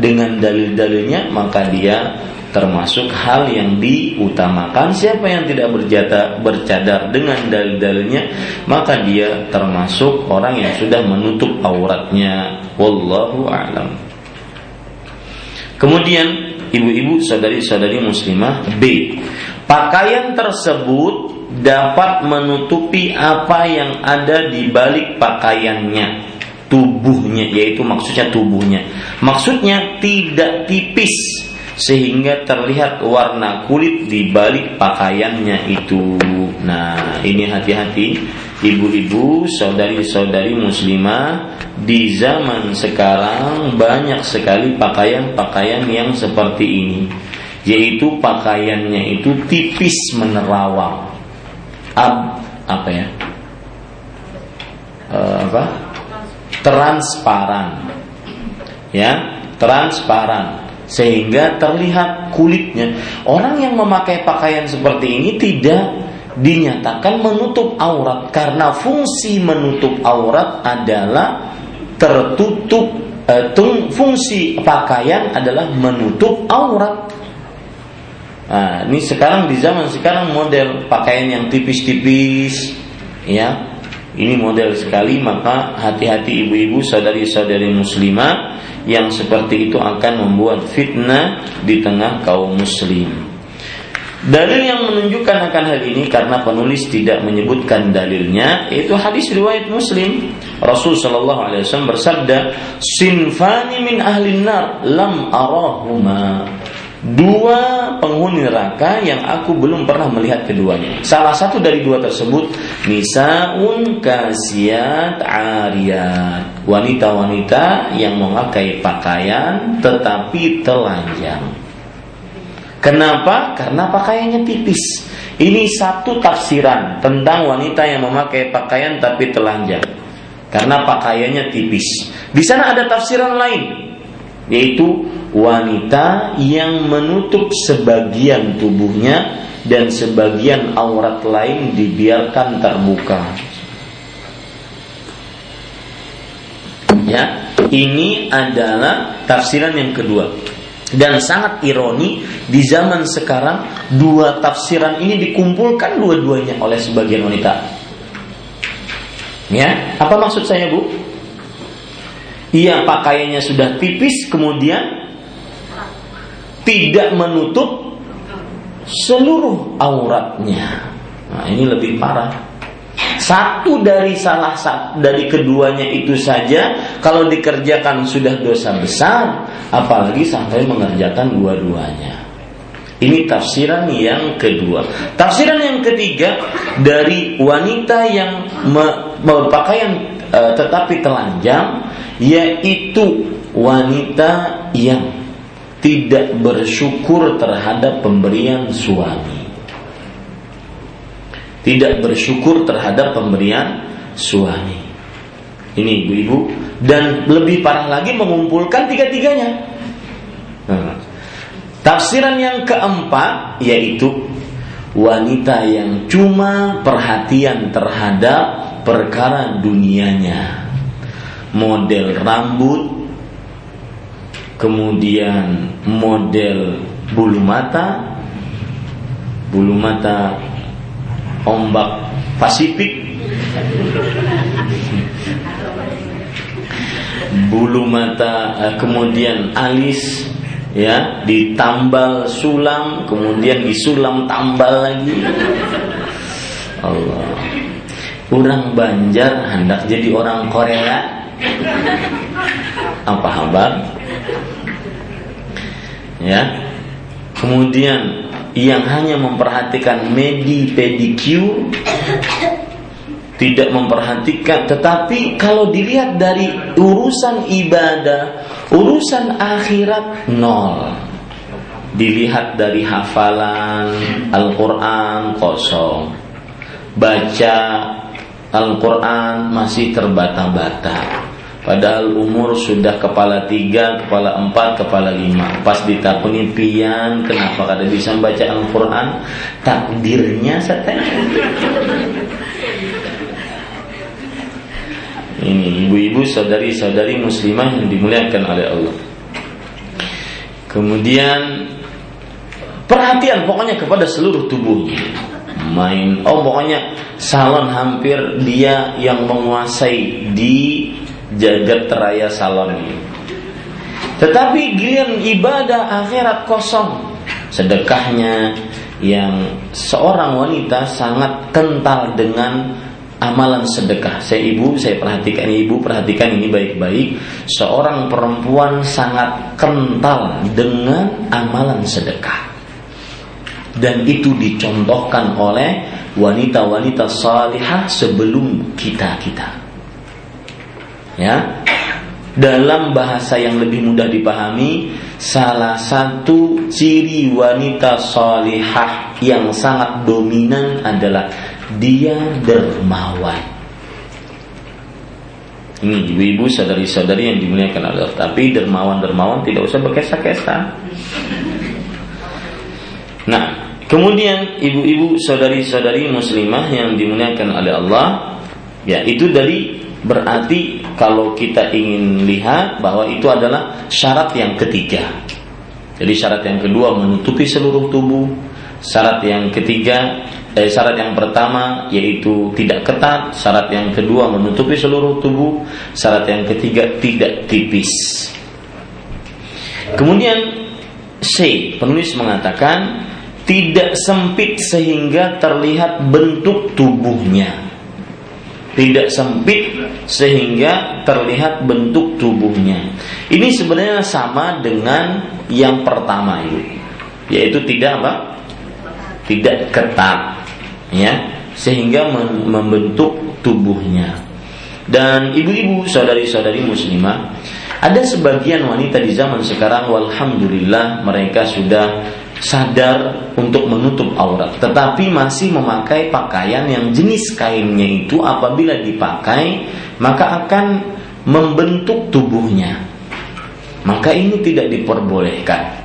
dengan dalil-dalilnya maka dia termasuk hal yang diutamakan. Siapa yang tidak berjata, bercadar dengan dalil-dalilnya maka dia termasuk orang yang sudah menutup auratnya. Wallahu alam. Kemudian ibu-ibu saudari-saudari muslimah B. Pakaian tersebut dapat menutupi apa yang ada di balik pakaiannya tubuhnya yaitu maksudnya tubuhnya. Maksudnya tidak tipis sehingga terlihat warna kulit di balik pakaiannya itu. Nah, ini hati-hati ibu-ibu, saudari-saudari muslimah di zaman sekarang banyak sekali pakaian-pakaian yang seperti ini. Yaitu pakaiannya itu tipis menerawang. Ab, apa ya? Uh, apa? Transparan. Ya, transparan sehingga terlihat kulitnya. Orang yang memakai pakaian seperti ini tidak dinyatakan menutup aurat karena fungsi menutup aurat adalah tertutup eh, fungsi pakaian adalah menutup aurat. Nah, ini sekarang di zaman sekarang model pakaian yang tipis-tipis ya. Ini model sekali maka hati-hati ibu-ibu saudari-saudari muslimah yang seperti itu akan membuat fitnah di tengah kaum muslim. Dalil yang menunjukkan akan hal ini karena penulis tidak menyebutkan dalilnya yaitu hadis riwayat Muslim. Rasul sallallahu alaihi wasallam bersabda, "Sinfani min ahli nar lam arahuma." dua penghuni neraka yang aku belum pernah melihat keduanya. Salah satu dari dua tersebut nisaun kasiat ariyat, wanita-wanita yang memakai pakaian tetapi telanjang. Kenapa? Karena pakaiannya tipis. Ini satu tafsiran tentang wanita yang memakai pakaian tapi telanjang. Karena pakaiannya tipis. Di sana ada tafsiran lain, yaitu wanita yang menutup sebagian tubuhnya dan sebagian aurat lain dibiarkan terbuka. Ya, ini adalah tafsiran yang kedua. Dan sangat ironi di zaman sekarang dua tafsiran ini dikumpulkan dua-duanya oleh sebagian wanita. Ya, apa maksud saya, Bu? Iya, pakaiannya sudah tipis kemudian tidak menutup seluruh auratnya. Nah, ini lebih parah. Satu dari salah satu dari keduanya itu saja kalau dikerjakan sudah dosa besar, apalagi sampai mengerjakan dua-duanya. Ini tafsiran yang kedua. Tafsiran yang ketiga dari wanita yang berpakaian e, tetapi telanjang yaitu wanita yang tidak bersyukur terhadap pemberian suami. Tidak bersyukur terhadap pemberian suami. Ini ibu-ibu dan lebih parah lagi mengumpulkan tiga-tiganya. Nah, tafsiran yang keempat yaitu wanita yang cuma perhatian terhadap perkara dunianya. Model rambut, kemudian model bulu mata, bulu mata ombak Pasifik, bulu mata eh, kemudian alis ya ditambal sulam kemudian disulam tambal lagi. Allah. Orang Banjar hendak jadi orang Korea. Apa kabar ya. Kemudian yang hanya memperhatikan medi pedicure tidak memperhatikan. Tetapi kalau dilihat dari urusan ibadah urusan akhirat nol. Dilihat dari hafalan Al-Quran kosong. Baca Al-Quran masih terbata-bata Padahal umur sudah kepala tiga, kepala empat, kepala lima. Pas ditakuni pian, kenapa kada bisa baca Al-Quran? Takdirnya saya Ini ibu-ibu saudari-saudari muslimah yang dimuliakan oleh Allah. Kemudian perhatian pokoknya kepada seluruh tubuhnya. Main, oh pokoknya salon hampir dia yang menguasai di jagat raya salon ini. Tetapi giliran ibadah akhirat kosong. Sedekahnya yang seorang wanita sangat kental dengan amalan sedekah. Saya ibu, saya perhatikan ibu, perhatikan ini baik-baik. Seorang perempuan sangat kental dengan amalan sedekah. Dan itu dicontohkan oleh wanita-wanita salihah sebelum kita-kita. Ya. Dalam bahasa yang lebih mudah dipahami, salah satu ciri wanita salihah yang sangat dominan adalah dia dermawan. Ini ibu-ibu saudari-saudari yang dimuliakan Allah. Tapi dermawan-dermawan tidak usah berkesa-kesa. Nah, kemudian ibu-ibu saudari-saudari muslimah yang dimuliakan oleh Allah, ya itu dari berarti kalau kita ingin lihat bahwa itu adalah syarat yang ketiga. Jadi syarat yang kedua menutupi seluruh tubuh, syarat yang ketiga eh, syarat yang pertama yaitu tidak ketat, syarat yang kedua menutupi seluruh tubuh, syarat yang ketiga tidak tipis. Kemudian C penulis mengatakan tidak sempit sehingga terlihat bentuk tubuhnya. Tidak sempit sehingga terlihat bentuk tubuhnya. Ini sebenarnya sama dengan yang pertama itu, yaitu tidak apa? Tidak ketat ya sehingga membentuk tubuhnya dan ibu-ibu saudari-saudari muslimah ada sebagian wanita di zaman sekarang walhamdulillah mereka sudah sadar untuk menutup aurat tetapi masih memakai pakaian yang jenis kainnya itu apabila dipakai maka akan membentuk tubuhnya maka ini tidak diperbolehkan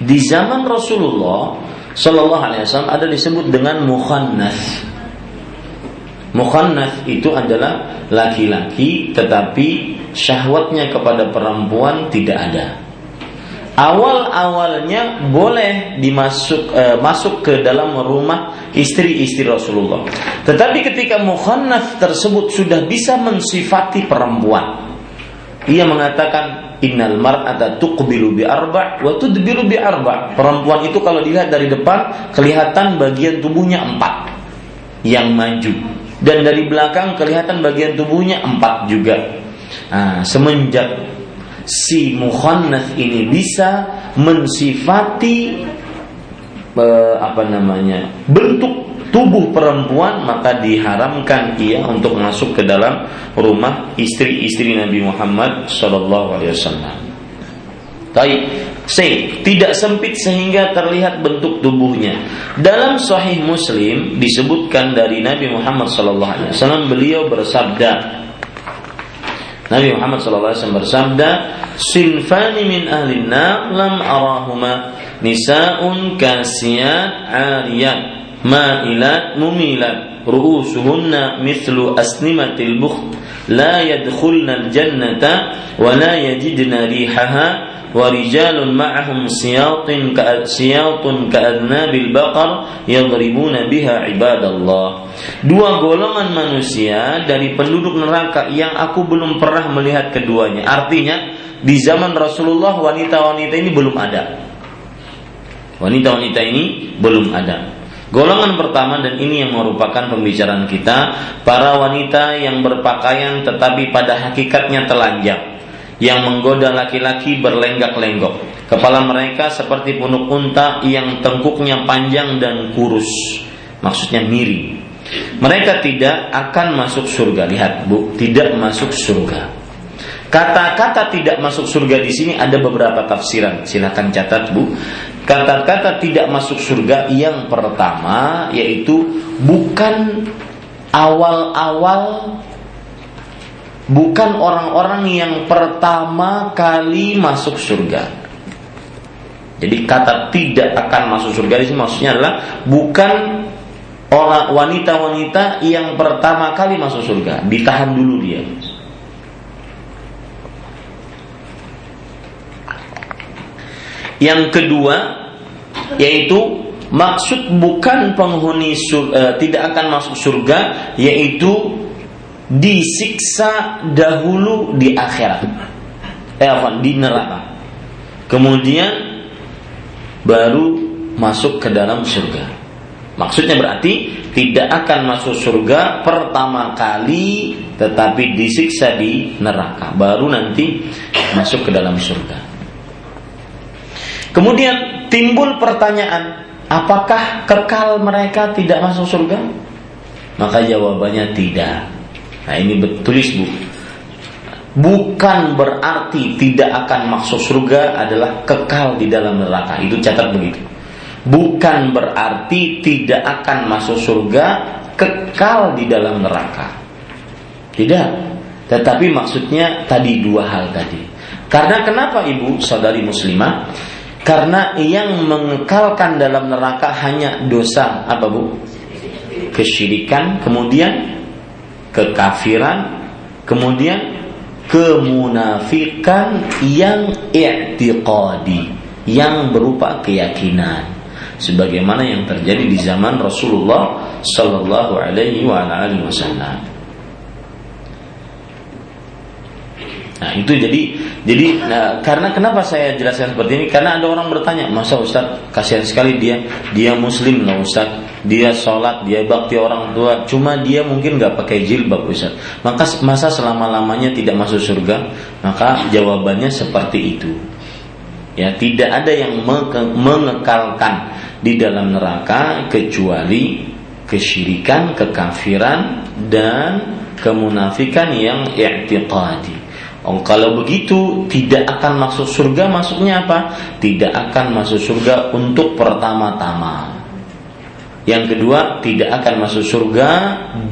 di zaman Rasulullah Shallallahu Alaihi Wasallam ada disebut dengan mukhannas. Mukhannas itu adalah laki-laki tetapi syahwatnya kepada perempuan tidak ada. Awal-awalnya boleh dimasuk eh, masuk ke dalam rumah istri-istri Rasulullah. Tetapi ketika mukhannas tersebut sudah bisa mensifati perempuan, ia mengatakan Innal mar'ata tuqbilu bi arba' wa tudbiru bi arba'. Perempuan itu kalau dilihat dari depan kelihatan bagian tubuhnya empat yang maju dan dari belakang kelihatan bagian tubuhnya empat juga. Nah, semenjak si mukhannas ini bisa mensifati eh, apa namanya bentuk tubuh perempuan maka diharamkan ia untuk masuk ke dalam rumah istri-istri Nabi Muhammad Shallallahu Alaihi Wasallam. Tapi C tidak sempit sehingga terlihat bentuk tubuhnya. Dalam Sahih Muslim disebutkan dari Nabi Muhammad Shallallahu Alaihi Wasallam beliau bersabda. Nabi Muhammad SAW bersabda, "Sinfani min ahli nar lam arahuma nisa'un kasiat ariyat ma'ilat mumilat ru'usuhunna mithlu asnimatil bukht. La yadkhulna al-jannata wa la yajidna rihaha ورجال معهم سياط سياط كأذناب البقر يضربون بها عباد الله Dua golongan manusia dari penduduk neraka yang aku belum pernah melihat keduanya. Artinya di zaman Rasulullah wanita-wanita ini belum ada. Wanita-wanita ini belum ada. Golongan pertama dan ini yang merupakan pembicaraan kita, para wanita yang berpakaian tetapi pada hakikatnya telanjang, yang menggoda laki-laki berlenggak-lenggok. Kepala mereka seperti punuk unta yang tengkuknya panjang dan kurus, maksudnya miring. Mereka tidak akan masuk surga. Lihat, Bu, tidak masuk surga. Kata-kata tidak masuk surga di sini ada beberapa tafsiran. Silakan catat, Bu. Kata-kata tidak masuk surga yang pertama yaitu bukan awal-awal bukan orang-orang yang pertama kali masuk surga. Jadi kata tidak akan masuk surga ini maksudnya adalah bukan orang wanita-wanita yang pertama kali masuk surga, ditahan dulu dia. Yang kedua yaitu maksud bukan penghuni surga, eh, tidak akan masuk surga yaitu disiksa dahulu di akhirat. Eh? Di neraka. Kemudian baru masuk ke dalam surga. Maksudnya berarti tidak akan masuk surga pertama kali tetapi disiksa di neraka baru nanti masuk ke dalam surga. Kemudian timbul pertanyaan, apakah kekal mereka tidak masuk surga? Maka jawabannya tidak. Nah ini betulis bu. Bukan berarti tidak akan masuk surga adalah kekal di dalam neraka. Itu catat begitu. Bukan berarti tidak akan masuk surga kekal di dalam neraka. Tidak. Tetapi maksudnya tadi dua hal tadi. Karena kenapa ibu saudari muslimah? Karena yang mengekalkan dalam neraka hanya dosa apa bu? Kesyirikan, kemudian kekafiran, kemudian kemunafikan yang i'tiqadi, yang berupa keyakinan. Sebagaimana yang terjadi di zaman Rasulullah Sallallahu Alaihi Wasallam. Nah itu jadi jadi nah, karena kenapa saya jelaskan seperti ini? Karena ada orang bertanya, masa Ustaz kasihan sekali dia dia Muslim loh Ustaz, dia sholat, dia bakti orang tua, cuma dia mungkin nggak pakai jilbab Ustaz. Maka masa selama lamanya tidak masuk surga? Maka jawabannya seperti itu. Ya tidak ada yang mengekalkan di dalam neraka kecuali kesyirikan, kekafiran dan kemunafikan yang i'tiqadi. Oh, kalau begitu tidak akan masuk surga maksudnya apa? Tidak akan masuk surga untuk pertama-tama. Yang kedua, tidak akan masuk surga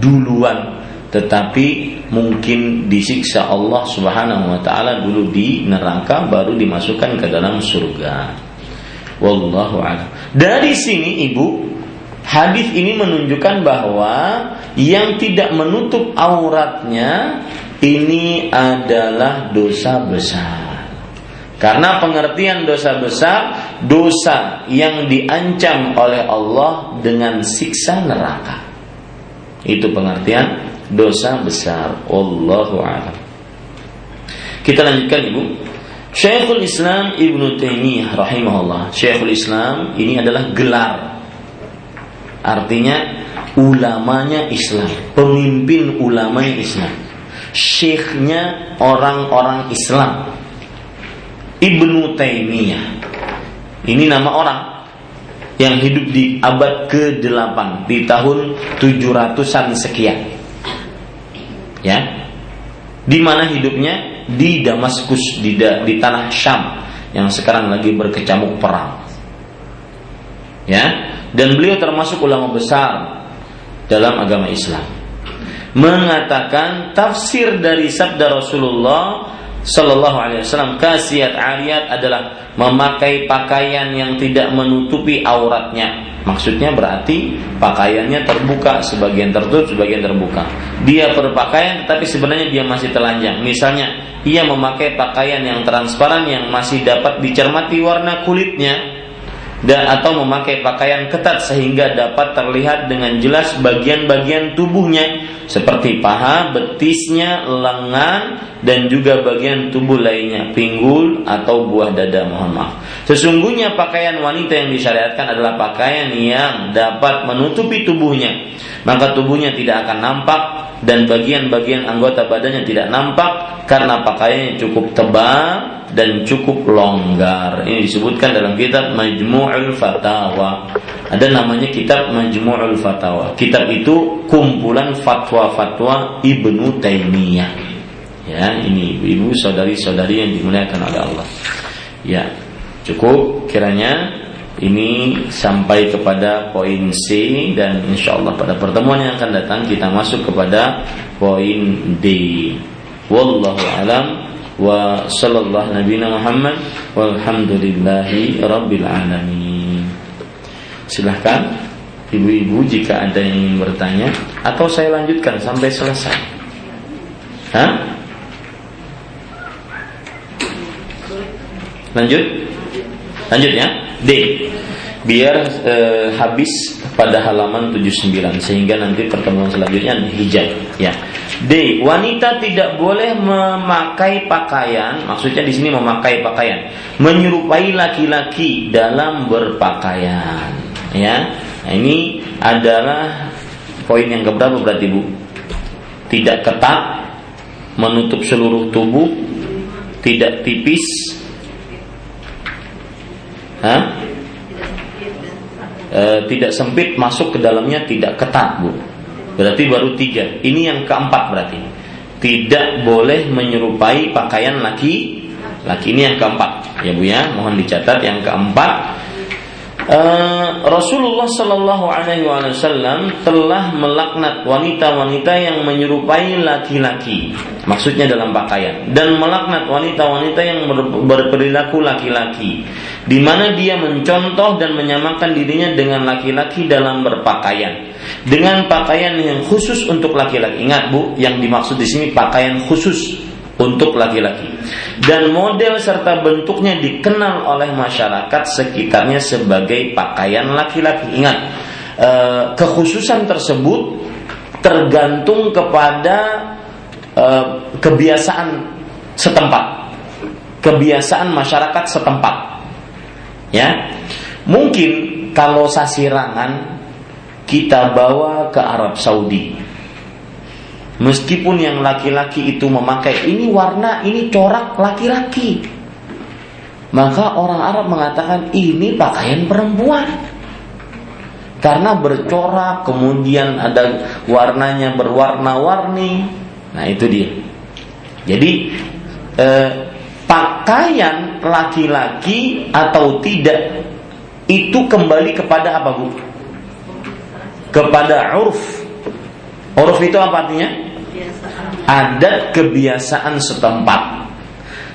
duluan, tetapi mungkin disiksa Allah Subhanahu wa taala dulu di neraka baru dimasukkan ke dalam surga. Wallahu a'lam. Dari sini Ibu, hadis ini menunjukkan bahwa yang tidak menutup auratnya ini adalah dosa besar. Karena pengertian dosa besar, dosa yang diancam oleh Allah dengan siksa neraka. Itu pengertian dosa besar. Allahu a'lam. Kita lanjutkan Ibu. Syekhul Islam Ibnu Taimiyah rahimahullah. Syekhul Islam ini adalah gelar. Artinya ulamanya Islam, pemimpin ulamanya Islam syekhnya orang-orang Islam. Ibnu Taimiyah. Ini nama orang yang hidup di abad ke-8 di tahun 700-an sekian. Ya. Di mana hidupnya? Di Damaskus di, di tanah Syam yang sekarang lagi berkecamuk perang. Ya. Dan beliau termasuk ulama besar dalam agama Islam mengatakan tafsir dari sabda Rasulullah Sallallahu Alaihi Wasallam kasiat ariyat adalah memakai pakaian yang tidak menutupi auratnya. Maksudnya berarti pakaiannya terbuka, sebagian tertutup, sebagian terbuka. Dia berpakaian tapi sebenarnya dia masih telanjang. Misalnya, ia memakai pakaian yang transparan yang masih dapat dicermati warna kulitnya, dan atau memakai pakaian ketat sehingga dapat terlihat dengan jelas bagian-bagian tubuhnya seperti paha, betisnya, lengan dan juga bagian tubuh lainnya, pinggul atau buah dada. Mohon maaf. Sesungguhnya pakaian wanita yang disyariatkan adalah pakaian yang dapat menutupi tubuhnya, maka tubuhnya tidak akan nampak dan bagian-bagian anggota badannya tidak nampak karena pakaiannya cukup tebal dan cukup longgar. Ini disebutkan dalam kitab Majmu'ul Fatawa. Ada namanya kitab Majmu'ul Fatawa. Kitab itu kumpulan fatwa-fatwa Ibnu Taimiyah. Ya, ini ibu saudari-saudari yang dimuliakan oleh Allah. Ya, cukup kiranya ini sampai kepada poin C dan insya Allah pada pertemuan yang akan datang kita masuk kepada poin D. Wallahu alam wa sallallahu nabiyina Muhammad walhamdulillahi rabbil alamin. Silahkan ibu-ibu jika ada yang ingin bertanya atau saya lanjutkan sampai selesai. Hah? Lanjut? Lanjut ya. D. Biar eh, habis pada halaman 79 sehingga nanti pertemuan selanjutnya hijab ya. D. Wanita tidak boleh memakai pakaian, maksudnya di sini memakai pakaian, menyerupai laki-laki dalam berpakaian. Ya, nah, ini adalah poin yang keberapa berarti bu? Tidak ketat, menutup seluruh tubuh, tidak tipis, Hah? E, tidak sempit masuk ke dalamnya tidak ketat bu. Berarti baru tiga. Ini yang keempat berarti. Tidak boleh menyerupai pakaian laki laki. Ini yang keempat. Ya bu ya. Mohon dicatat. Yang keempat uh, Rasulullah Shallallahu Alaihi Wasallam telah melaknat wanita-wanita yang menyerupai laki-laki maksudnya dalam pakaian dan melaknat wanita-wanita yang berperilaku laki-laki di mana dia mencontoh dan menyamakan dirinya dengan laki-laki dalam berpakaian dengan pakaian yang khusus untuk laki-laki. Ingat Bu, yang dimaksud di sini pakaian khusus untuk laki-laki. Dan model serta bentuknya dikenal oleh masyarakat sekitarnya sebagai pakaian laki-laki. Ingat, eh, kekhususan tersebut tergantung kepada eh, kebiasaan setempat. Kebiasaan masyarakat setempat. Ya. Mungkin kalau sasirangan kita bawa ke Arab Saudi. Meskipun yang laki-laki itu memakai ini warna, ini corak laki-laki. Maka orang Arab mengatakan ini pakaian perempuan. Karena bercorak, kemudian ada warnanya berwarna-warni. Nah, itu dia. Jadi eh, pakaian laki-laki atau tidak itu kembali kepada apa, Bu? kepada uruf. Uruf itu apa artinya? Adat kebiasaan setempat.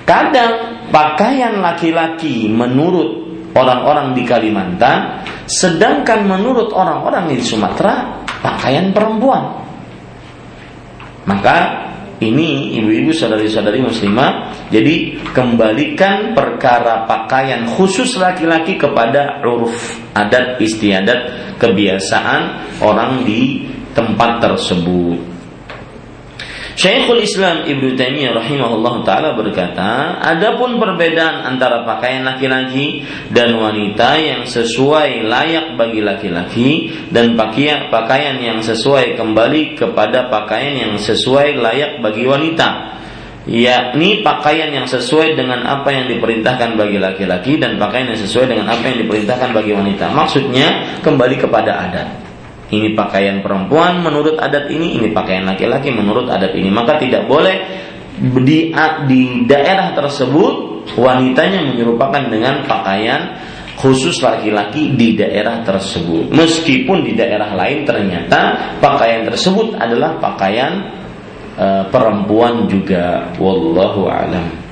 Kadang pakaian laki-laki menurut orang-orang di Kalimantan, sedangkan menurut orang-orang di Sumatera pakaian perempuan. Maka ini ibu-ibu saudari-saudari muslimah jadi kembalikan perkara pakaian khusus laki-laki kepada uruf adat istiadat kebiasaan orang di tempat tersebut. Syekhul Islam Ibnu Taimiyah rahimahullah taala berkata, adapun perbedaan antara pakaian laki-laki dan wanita yang sesuai layak bagi laki-laki dan pakaian pakaian yang sesuai kembali kepada pakaian yang sesuai layak bagi wanita yakni pakaian yang sesuai dengan apa yang diperintahkan bagi laki-laki dan pakaian yang sesuai dengan apa yang diperintahkan bagi wanita. Maksudnya kembali kepada adat. Ini pakaian perempuan menurut adat ini, ini pakaian laki-laki menurut adat ini. Maka tidak boleh di, di daerah tersebut wanitanya menyerupakan dengan pakaian khusus laki-laki di daerah tersebut. Meskipun di daerah lain ternyata pakaian tersebut adalah pakaian uh, perempuan juga wallahu alam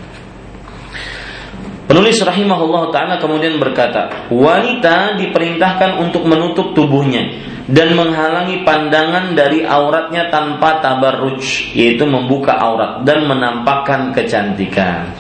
Penulis rahimahullah taala kemudian berkata, wanita diperintahkan untuk menutup tubuhnya dan menghalangi pandangan dari auratnya tanpa tabarruj, yaitu membuka aurat dan menampakkan kecantikan.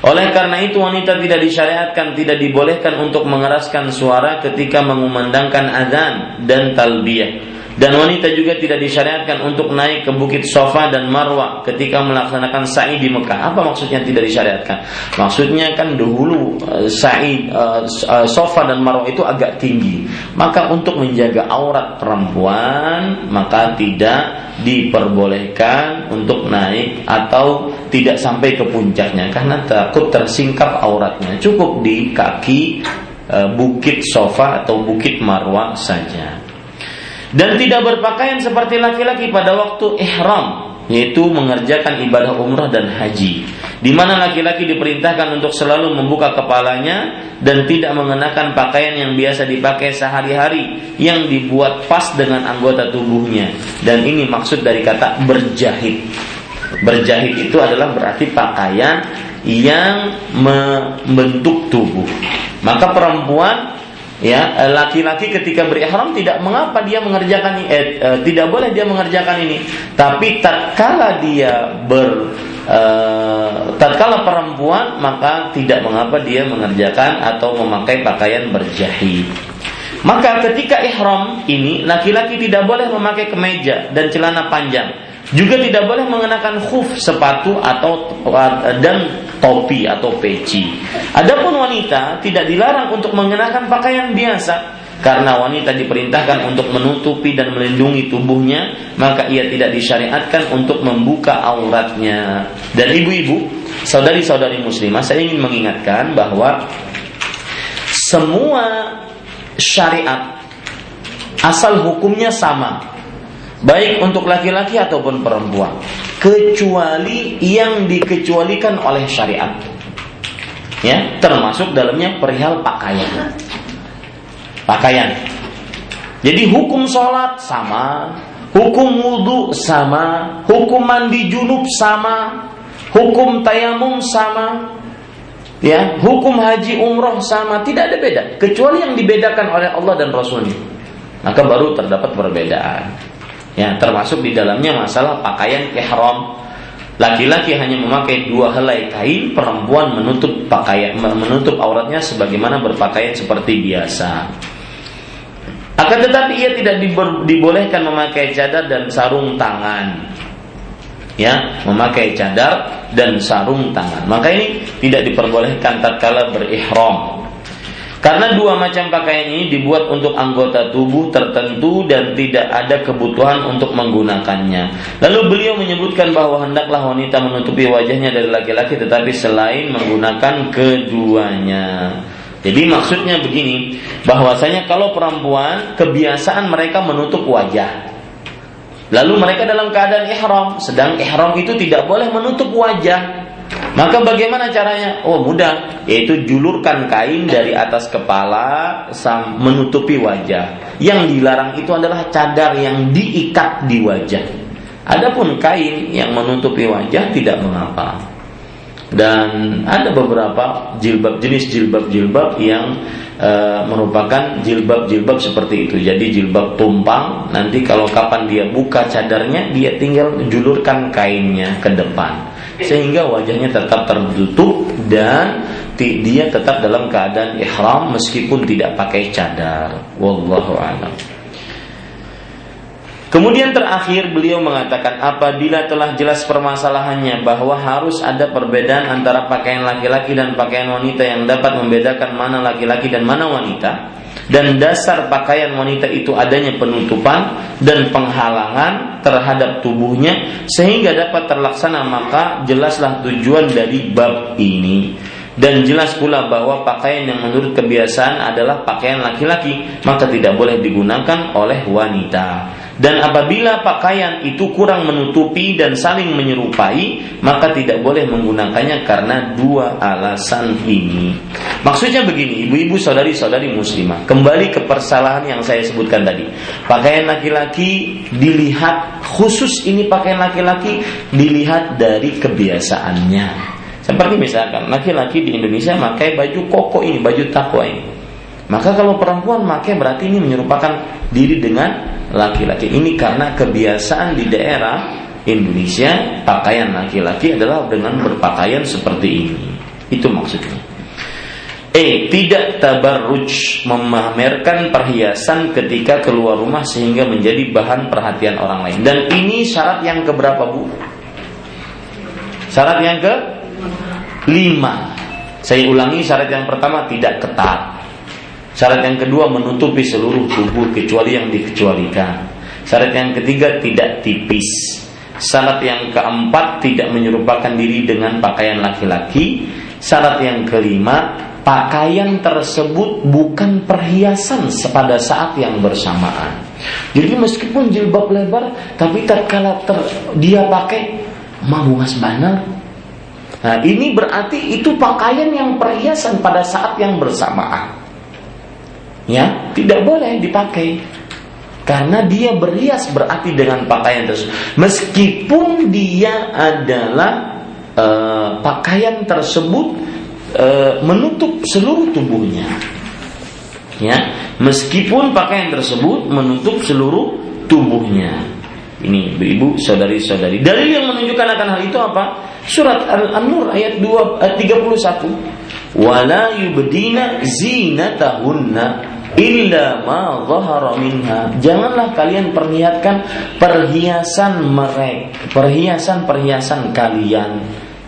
Oleh karena itu wanita tidak disyariatkan, tidak dibolehkan untuk mengeraskan suara ketika mengumandangkan azan dan talbiyah dan wanita juga tidak disyariatkan untuk naik ke bukit Sofa dan Marwah ketika melaksanakan sa'i di Mekah. Apa maksudnya tidak disyariatkan? Maksudnya kan dahulu uh, sa'i uh, Sofa dan Marwah itu agak tinggi. Maka untuk menjaga aurat perempuan maka tidak diperbolehkan untuk naik atau tidak sampai ke puncaknya karena takut tersingkap auratnya. Cukup di kaki bukit Sofa atau bukit Marwah saja dan tidak berpakaian seperti laki-laki pada waktu ihram yaitu mengerjakan ibadah umrah dan haji. Di mana laki-laki diperintahkan untuk selalu membuka kepalanya dan tidak mengenakan pakaian yang biasa dipakai sehari-hari yang dibuat pas dengan anggota tubuhnya. Dan ini maksud dari kata berjahit. Berjahit itu adalah berarti pakaian yang membentuk tubuh. Maka perempuan ya eh, laki-laki ketika berihram tidak mengapa dia mengerjakan eh, eh, tidak boleh dia mengerjakan ini tapi tatkala dia ber e, tatkala perempuan maka tidak mengapa dia mengerjakan atau memakai pakaian berjahit. Maka ketika ihram ini laki-laki tidak boleh memakai kemeja dan celana panjang. Juga tidak boleh mengenakan khuf sepatu atau dan topi atau peci. Adapun wanita tidak dilarang untuk mengenakan pakaian biasa karena wanita diperintahkan untuk menutupi dan melindungi tubuhnya, maka ia tidak disyariatkan untuk membuka auratnya. Dan ibu-ibu, saudari-saudari muslimah, saya ingin mengingatkan bahwa semua syariat asal hukumnya sama, baik untuk laki-laki ataupun perempuan, kecuali yang dikecualikan oleh syariat. Ya, termasuk dalamnya perihal pakaian pakaian. Jadi hukum sholat sama, hukum wudhu sama, hukum mandi junub sama, hukum tayamum sama, ya hukum haji umroh sama, tidak ada beda kecuali yang dibedakan oleh Allah dan Rasulnya. Maka baru terdapat perbedaan. Ya, termasuk di dalamnya masalah pakaian ihram. Laki-laki hanya memakai dua helai kain, perempuan menutup pakaian menutup auratnya sebagaimana berpakaian seperti biasa. Akan tetapi ia tidak dibolehkan memakai cadar dan sarung tangan. Ya, memakai cadar dan sarung tangan. Maka ini tidak diperbolehkan tatkala berihram. Karena dua macam pakaian ini dibuat untuk anggota tubuh tertentu dan tidak ada kebutuhan untuk menggunakannya. Lalu beliau menyebutkan bahwa hendaklah wanita menutupi wajahnya dari laki-laki tetapi selain menggunakan keduanya. Jadi maksudnya begini, bahwasanya kalau perempuan kebiasaan mereka menutup wajah. Lalu mereka dalam keadaan ihram, sedang ihram itu tidak boleh menutup wajah. Maka bagaimana caranya? Oh mudah, yaitu julurkan kain dari atas kepala menutupi wajah. Yang dilarang itu adalah cadar yang diikat di wajah. Adapun kain yang menutupi wajah tidak mengapa dan ada beberapa jilbab jenis jilbab-jilbab yang e, merupakan jilbab-jilbab seperti itu. Jadi jilbab tumpang nanti kalau kapan dia buka cadarnya dia tinggal julurkan kainnya ke depan sehingga wajahnya tetap tertutup dan dia tetap dalam keadaan ihram meskipun tidak pakai cadar. Wallahu a'lam. Kemudian terakhir beliau mengatakan apabila telah jelas permasalahannya bahwa harus ada perbedaan antara pakaian laki-laki dan pakaian wanita yang dapat membedakan mana laki-laki dan mana wanita dan dasar pakaian wanita itu adanya penutupan dan penghalangan terhadap tubuhnya sehingga dapat terlaksana maka jelaslah tujuan dari bab ini. Dan jelas pula bahwa pakaian yang menurut kebiasaan adalah pakaian laki-laki maka tidak boleh digunakan oleh wanita dan apabila pakaian itu kurang menutupi dan saling menyerupai, maka tidak boleh menggunakannya karena dua alasan ini. Maksudnya begini, ibu-ibu saudari-saudari muslimah, kembali ke persalahan yang saya sebutkan tadi. Pakaian laki-laki dilihat khusus ini pakaian laki-laki dilihat dari kebiasaannya. Seperti misalkan laki-laki di Indonesia pakai baju koko ini, baju takwa ini. Maka kalau perempuan pakai berarti ini menyerupakan diri dengan laki-laki. Ini karena kebiasaan di daerah Indonesia pakaian laki-laki adalah dengan berpakaian seperti ini. Itu maksudnya. E. Tidak tabarruj memamerkan perhiasan ketika keluar rumah sehingga menjadi bahan perhatian orang lain. Dan ini syarat yang keberapa bu? Syarat yang ke lima. Saya ulangi syarat yang pertama tidak ketat. Syarat yang kedua menutupi seluruh tubuh kecuali yang dikecualikan. Syarat yang ketiga tidak tipis. Syarat yang keempat tidak menyerupakan diri dengan pakaian laki-laki. Syarat yang kelima pakaian tersebut bukan perhiasan pada saat yang bersamaan. Jadi meskipun jilbab lebar, tapi tatkala ter, dia pakai mabungas banal. Nah, ini berarti itu pakaian yang perhiasan pada saat yang bersamaan ya tidak boleh dipakai. Karena dia berhias berarti dengan pakaian tersebut. Meskipun dia adalah e, pakaian tersebut e, menutup seluruh tubuhnya. Ya meskipun pakaian tersebut menutup seluruh tubuhnya. Ini ibu saudari-saudari. Dalil yang menunjukkan akan hal itu apa? Surat Al-Nur ayat 2 ayat 31. Wala yubdina zinatahunna illa ma dhahara minha. Janganlah kalian perlihatkan perhiasan mereka, perhiasan-perhiasan kalian.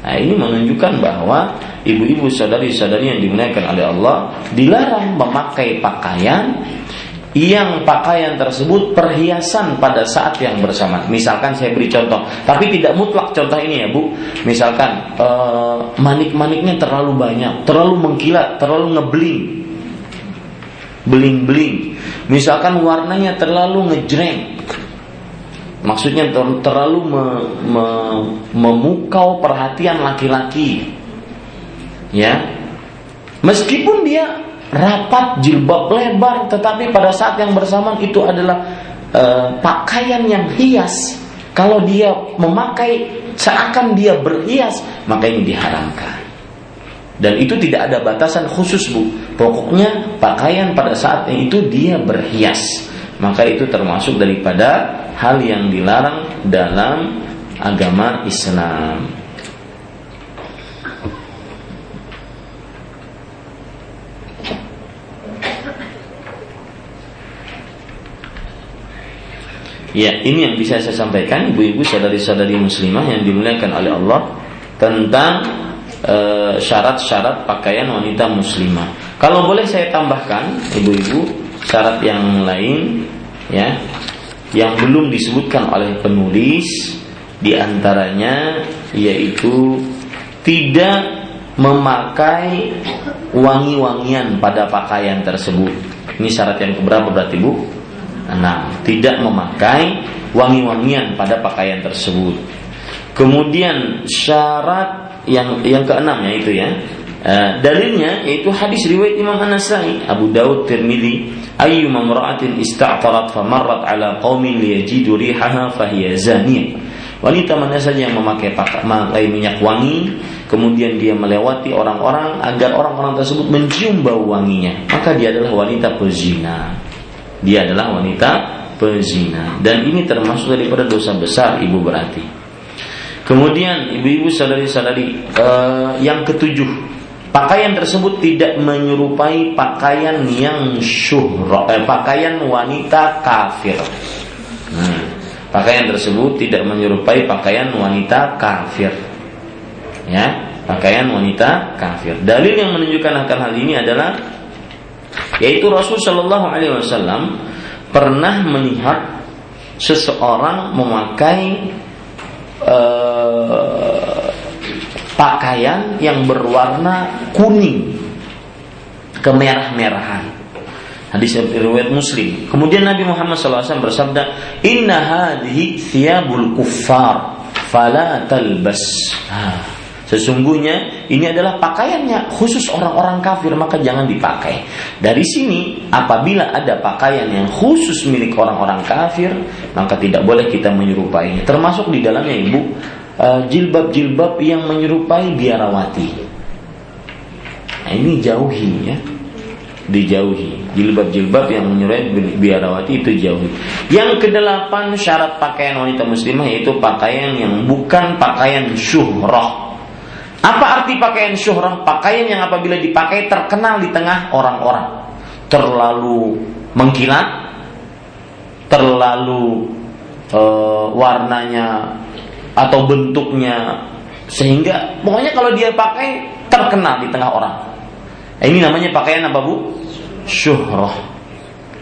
Nah, ini menunjukkan bahwa ibu-ibu sadari-sadari yang dimuliakan oleh Allah dilarang memakai pakaian yang pakaian tersebut perhiasan pada saat yang bersama. Misalkan saya beri contoh, tapi tidak mutlak contoh ini ya Bu. Misalkan uh, manik-maniknya terlalu banyak, terlalu mengkilat, terlalu ngebling, beling-beling. Misalkan warnanya terlalu ngejreng, maksudnya ter terlalu me me memukau perhatian laki-laki, ya. Meskipun dia rapat jilbab lebar tetapi pada saat yang bersamaan itu adalah e, pakaian yang hias kalau dia memakai seakan dia berhias maka ini diharamkan dan itu tidak ada batasan khusus bu. Pokoknya pakaian pada saat itu dia berhias. Maka itu termasuk daripada hal yang dilarang dalam agama Islam. Ya, ini yang bisa saya sampaikan ibu-ibu saudari-saudari muslimah yang dimuliakan oleh Allah tentang syarat-syarat pakaian wanita muslimah. Kalau boleh saya tambahkan, ibu-ibu, syarat yang lain ya yang belum disebutkan oleh penulis di antaranya yaitu tidak memakai wangi-wangian pada pakaian tersebut. Ini syarat yang keberapa berarti Bu? Enam, tidak memakai wangi-wangian pada pakaian tersebut. Kemudian syarat yang yang keenam ya itu ya. Uh, dalilnya yaitu hadis riwayat Imam An-Nasai, Abu Daud, Tirmidzi, ayyu mamra'atin ista'tarat famarrat ala qaumin liyajidu rihaha fahiya zaniyah. Wanita mana saja yang memakai pakai minyak wangi, kemudian dia melewati orang-orang agar orang-orang tersebut mencium bau wanginya, maka dia adalah wanita pezina dia adalah wanita pezina dan ini termasuk daripada dosa besar ibu berarti. Kemudian ibu-ibu sadari-sadari uh, yang ketujuh pakaian tersebut tidak menyerupai pakaian yang syuhra eh, pakaian wanita kafir. Hmm. Pakaian tersebut tidak menyerupai pakaian wanita kafir. Ya, pakaian wanita kafir. Dalil yang menunjukkan akan hal ini adalah yaitu Rasul Shallallahu Alaihi Wasallam pernah melihat seseorang memakai uh, pakaian yang berwarna kuning kemerah-merahan. Hadis riwayat Muslim. Kemudian Nabi Muhammad SAW bersabda, Inna hadhi thiyabul kuffar, fala talbas. Ah. Sesungguhnya ini adalah pakaiannya khusus orang-orang kafir maka jangan dipakai. Dari sini apabila ada pakaian yang khusus milik orang-orang kafir maka tidak boleh kita menyerupainya. Termasuk di dalamnya ibu eh, jilbab-jilbab yang menyerupai biarawati. Nah, ini jauhi ya dijauhi jilbab-jilbab yang menyerupai biarawati itu jauhi yang kedelapan syarat pakaian wanita muslimah yaitu pakaian yang bukan pakaian syuhrah apa arti pakaian syuhrah? Pakaian yang apabila dipakai terkenal di tengah orang-orang. Terlalu mengkilat, terlalu e, warnanya atau bentuknya sehingga pokoknya kalau dia pakai terkenal di tengah orang. Ini namanya pakaian apa bu? Syuhrah.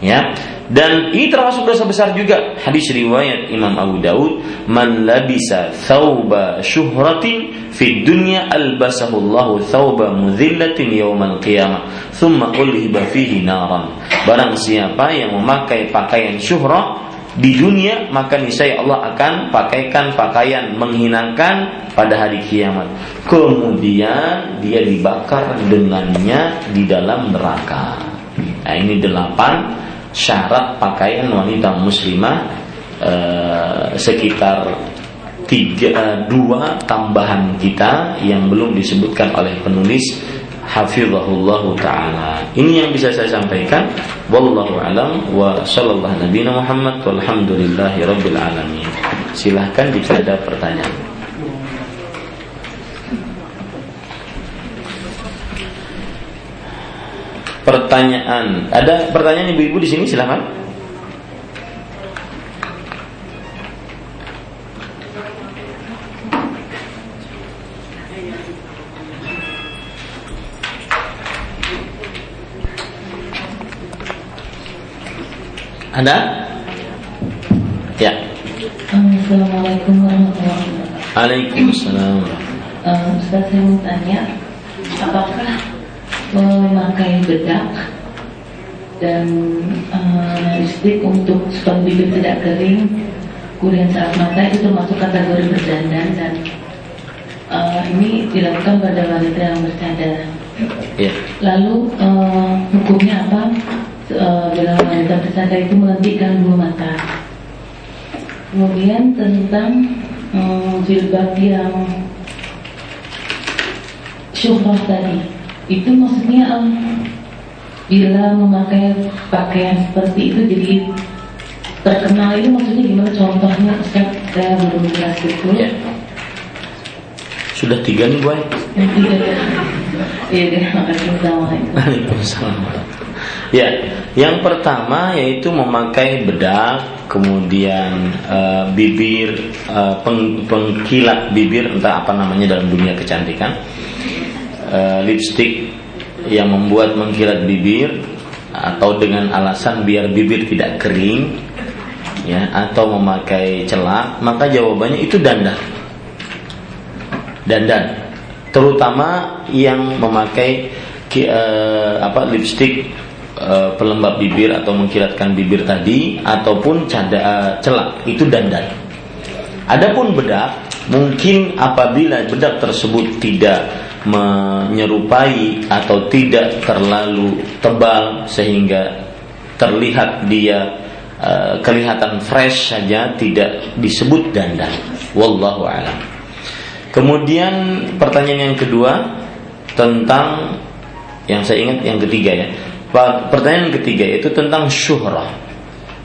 Ya. Dan ini termasuk dosa besar juga. Hadis riwayat Imam Abu Daud, "Man labisa thawba syuhratin fi dunya albasahu Allah thawba mudhillatin yawmal qiyamah, thumma ulhiba fihi naran." Barang siapa yang memakai pakaian syuhrah di dunia maka niscaya Allah akan pakaikan pakaian menghinakan pada hari kiamat. Kemudian dia dibakar dengannya di dalam neraka. Nah, ini delapan syarat pakaian wanita muslimah eh, sekitar tiga eh, dua tambahan kita yang belum disebutkan oleh penulis hafizahullah taala. Ini yang bisa saya sampaikan. Wallahu alam wa sallallahu nabiyana Muhammad walhamdulillahi rabbil alamin. Silahkan jika ada pertanyaan. Pertanyaan. Ada pertanyaan ibu-ibu di sini silahkan. Ada? Ya. Assalamualaikum warahmatullahi wabarakatuh. Waalaikumsalam. Ustaz saya mau tanya, apakah memakai bedak dan uh, untuk supaya bibir tidak kering, kemudian saat mata itu termasuk kategori berdandan dan uh, ini dilakukan pada wanita yang bercadar. Ya. Lalu uh, hukumnya apa uh, bila wanita bercadar itu melentikkan bulu mata? Kemudian tentang um, jilbab yang syuhrah tadi, itu maksudnya um, bila memakai pakaian seperti itu jadi terkenal itu maksudnya gimana contohnya Ustaz saya belum jelas itu Ya. Sudah tiga nih boy. yang tiga ya iya deh makasih Waalaikumsalam. Ya, yang pertama yaitu memakai bedak, kemudian eh, bibir, eh, peng- pengkilat bibir, entah apa namanya dalam dunia kecantikan, Eh, lipstick yang membuat mengkilat bibir, atau dengan alasan biar bibir tidak kering, ya, atau memakai celak, maka jawabannya itu dandan. Dandan. Terutama yang memakai eh, apa lipstick eh, pelembab bibir atau mengkilatkan bibir tadi ataupun cada eh, celak. Itu dandan. Adapun bedak mungkin apabila bedak tersebut tidak menyerupai atau tidak terlalu tebal sehingga terlihat dia eh, kelihatan fresh saja tidak disebut dandan wallahu alam Kemudian pertanyaan yang kedua tentang yang saya ingat yang ketiga ya. Pertanyaan ketiga itu tentang syuhrah.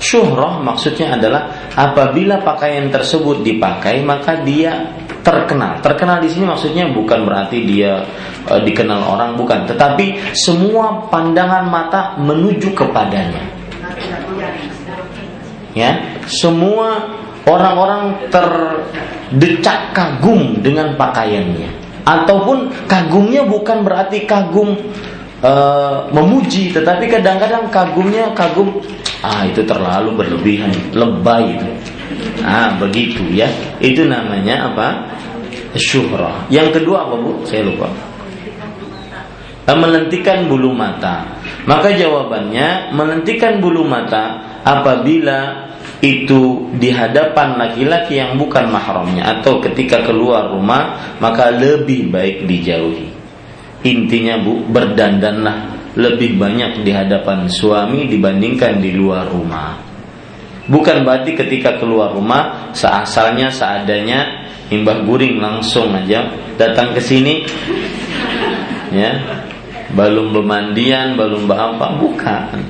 Syuhrah maksudnya adalah apabila pakaian tersebut dipakai maka dia terkenal. Terkenal di sini maksudnya bukan berarti dia e, dikenal orang bukan, tetapi semua pandangan mata menuju kepadanya. Ya, semua orang-orang terdecak kagum dengan pakaiannya ataupun kagumnya bukan berarti kagum eh, memuji tetapi kadang-kadang kagumnya kagum ah itu terlalu berlebihan lebay itu. Ah begitu ya. Itu namanya apa? Syuhrah. Yang kedua apa bu? Saya lupa. Eh, melentikan bulu mata. Maka jawabannya melentikan bulu mata apabila itu di hadapan laki-laki yang bukan mahramnya atau ketika keluar rumah maka lebih baik dijauhi. Intinya Bu, berdandanlah lebih banyak di hadapan suami dibandingkan di luar rumah. Bukan berarti ketika keluar rumah seasalnya seadanya imbah guring langsung aja datang ke sini. Ya. Belum pemandian belum apa bukan.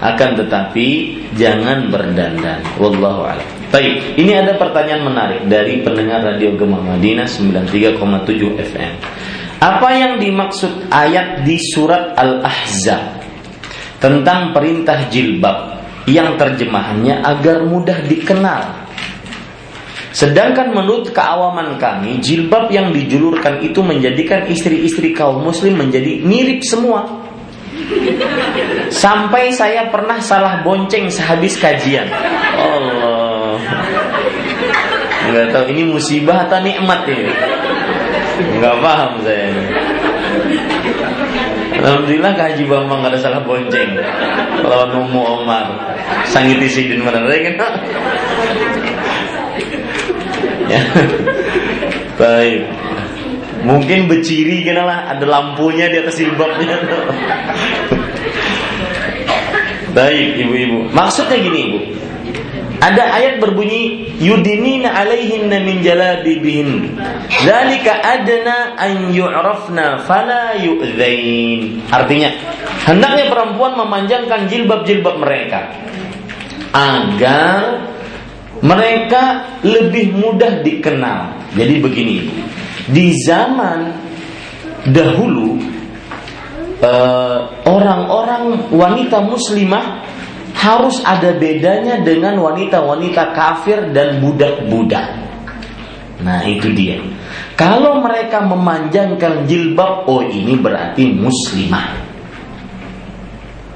Akan tetapi jangan berdandan. Wallahu a'lam. Baik ini ada pertanyaan menarik dari pendengar radio Gema Madinah 93,7 FM apa yang dimaksud ayat di surat Al-Ahzab tentang perintah jilbab yang terjemahannya agar mudah dikenal Sedangkan menurut keawaman kami, jilbab yang dijulurkan itu menjadikan istri-istri kaum muslim menjadi mirip semua. Sampai saya pernah salah bonceng sehabis kajian. Allah. Enggak tahu ini musibah atau nikmat ini. Enggak paham saya. Alhamdulillah Haji Bambang gak ada salah bonceng Lawan Umu Omar Sangiti Sidin mana kan ya. Baik. Mungkin beciri kena lah ada lampunya di atas jilbabnya. Baik, ibu-ibu. Maksudnya gini, Ibu. Ada ayat berbunyi yudinina alaihinna min jalabibihin. Zalika adna an yu'rafna fala yu'dzain. Artinya, hendaknya perempuan memanjangkan jilbab-jilbab mereka agar mereka lebih mudah dikenal. Jadi begini, di zaman dahulu eh, orang-orang wanita muslimah harus ada bedanya dengan wanita-wanita kafir dan budak-budak. Nah, itu dia. Kalau mereka memanjangkan jilbab, oh ini berarti muslimah.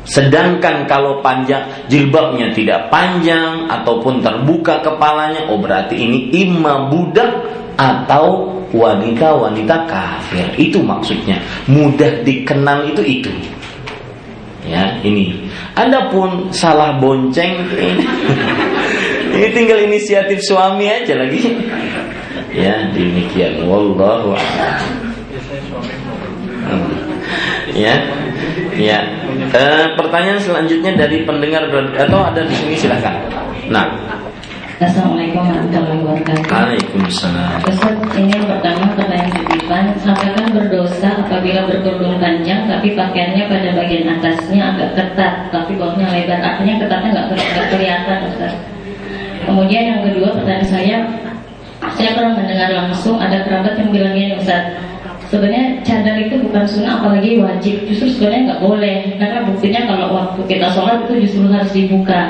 Sedangkan kalau panjang jilbabnya tidak panjang ataupun terbuka kepalanya, oh berarti ini imam budak atau wanita-wanita kafir. Itu maksudnya. Mudah dikenal itu itu. Ya, ini. Adapun salah bonceng ini, ini tinggal inisiatif suami aja lagi. Ya, demikian. Wallahu a'lam. Ya. Ya. Uh, pertanyaan selanjutnya dari pendengar atau ada di sini silahkan. Nah. Assalamualaikum warahmatullahi wabarakatuh. Waalaikumsalam. Ustaz, ini pertama pertanyaan titipan. Apakah berdosa apabila berkerudung panjang tapi pakaiannya pada bagian atasnya agak ketat tapi bawahnya lebar? Artinya ketatnya nggak kelihatan, Ustaz. Kemudian yang kedua pertanyaan saya, saya pernah mendengar langsung ada kerabat yang bilang ini Ustaz, sebenarnya cadar itu bukan sunnah apalagi wajib. Justru sebenarnya nggak boleh karena buktinya kalau waktu kita sholat itu justru harus dibuka.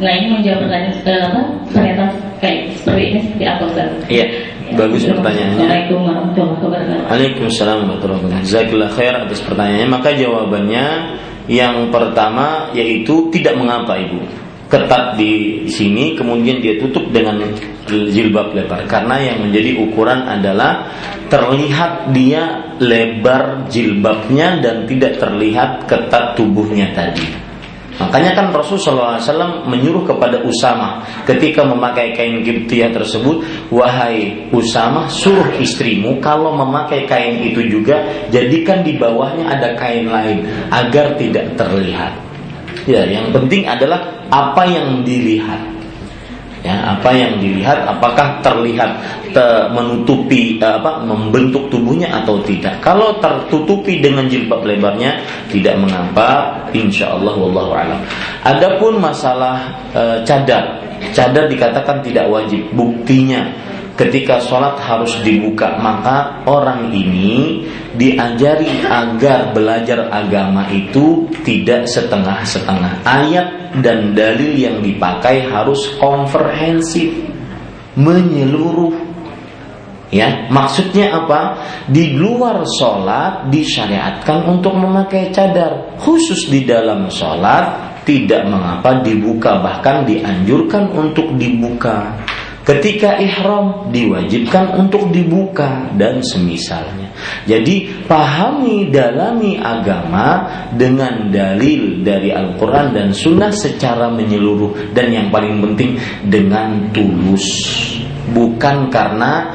Nah ini menjawab pertanyaan eh, apa? Pernyataan kayak seperti ini seperti apa Ustaz? Iya bagus pertanyaannya. Assalamualaikum warahmatullahi wabarakatuh. Waalaikumsalam warahmatullahi wabarakatuh. Jazakallah khair atas pertanyaannya. Maka jawabannya yang pertama yaitu tidak mengapa ibu ketat di sini kemudian dia tutup dengan jilbab lebar karena yang menjadi ukuran adalah terlihat dia lebar jilbabnya dan tidak terlihat ketat tubuhnya tadi. Makanya kan Rasulullah SAW menyuruh kepada Usama ketika memakai kain Gibtiyah tersebut, wahai Usama, suruh istrimu kalau memakai kain itu juga jadikan di bawahnya ada kain lain agar tidak terlihat. Ya, yang penting adalah apa yang dilihat. Ya apa yang dilihat apakah terlihat te, menutupi eh, apa membentuk tubuhnya atau tidak. Kalau tertutupi dengan jilbab lebarnya tidak mengapa insya Allah wallahu alam. Adapun masalah e, cadar cadar dikatakan tidak wajib. Buktinya ketika sholat harus dibuka maka orang ini diajari agar belajar agama itu tidak setengah-setengah. Ayat dan dalil yang dipakai harus komprehensif menyeluruh. Ya maksudnya apa? Di luar sholat disyariatkan untuk memakai cadar. Khusus di dalam sholat tidak mengapa dibuka bahkan dianjurkan untuk dibuka. Ketika ihram diwajibkan untuk dibuka dan semisalnya. Jadi pahami dalami agama dengan dalil dari Al-Quran dan Sunnah secara menyeluruh dan yang paling penting dengan tulus. Bukan karena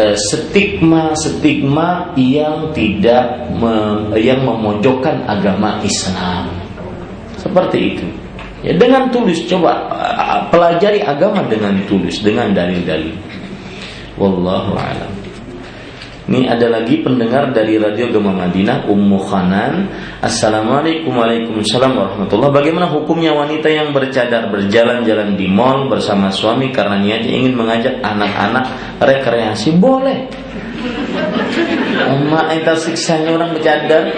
eh, stigma-stigma yang tidak me, yang memojokkan agama Islam. Seperti itu. Ya, dengan tulus coba pelajari agama dengan tulus dengan dalil-dalil. Wallahu a'lam. Ini ada lagi pendengar dari Radio Gema Madinah Ummu Khanan. Assalamualaikum Waalaikumsalam warahmatullahi Bagaimana hukumnya wanita yang bercadar Berjalan-jalan di mall bersama suami Karena niatnya ingin mengajak anak-anak Rekreasi? Boleh. Emak itu siksanya orang bercadar.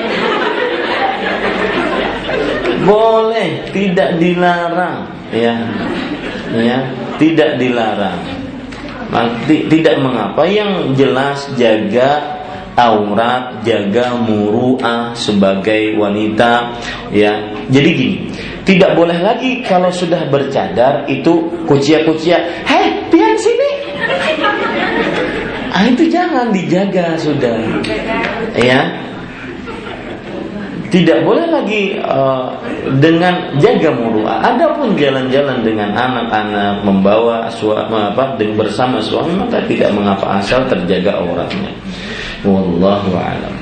Boleh. Tidak dilarang. Ya. Ya. Tidak dilarang tidak mengapa yang jelas jaga aurat jaga muruah sebagai wanita ya. Jadi gini tidak boleh lagi kalau sudah bercadar itu kucia-kucia hei pian sini. Ah itu jangan dijaga sudah. Ya tidak boleh lagi uh, dengan jaga muruah. Adapun jalan-jalan dengan anak-anak membawa suami apa dengan bersama suami maka tidak mengapa asal terjaga auratnya. Wallahu a'lam.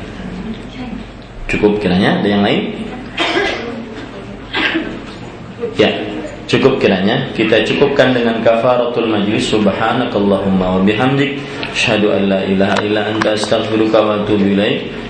Cukup kiranya ada yang lain? Ya, cukup kiranya kita cukupkan dengan kafaratul majlis subhanakallahumma wa bihamdik asyhadu an la ilaha illa anta astaghfiruka wa atubu ilaik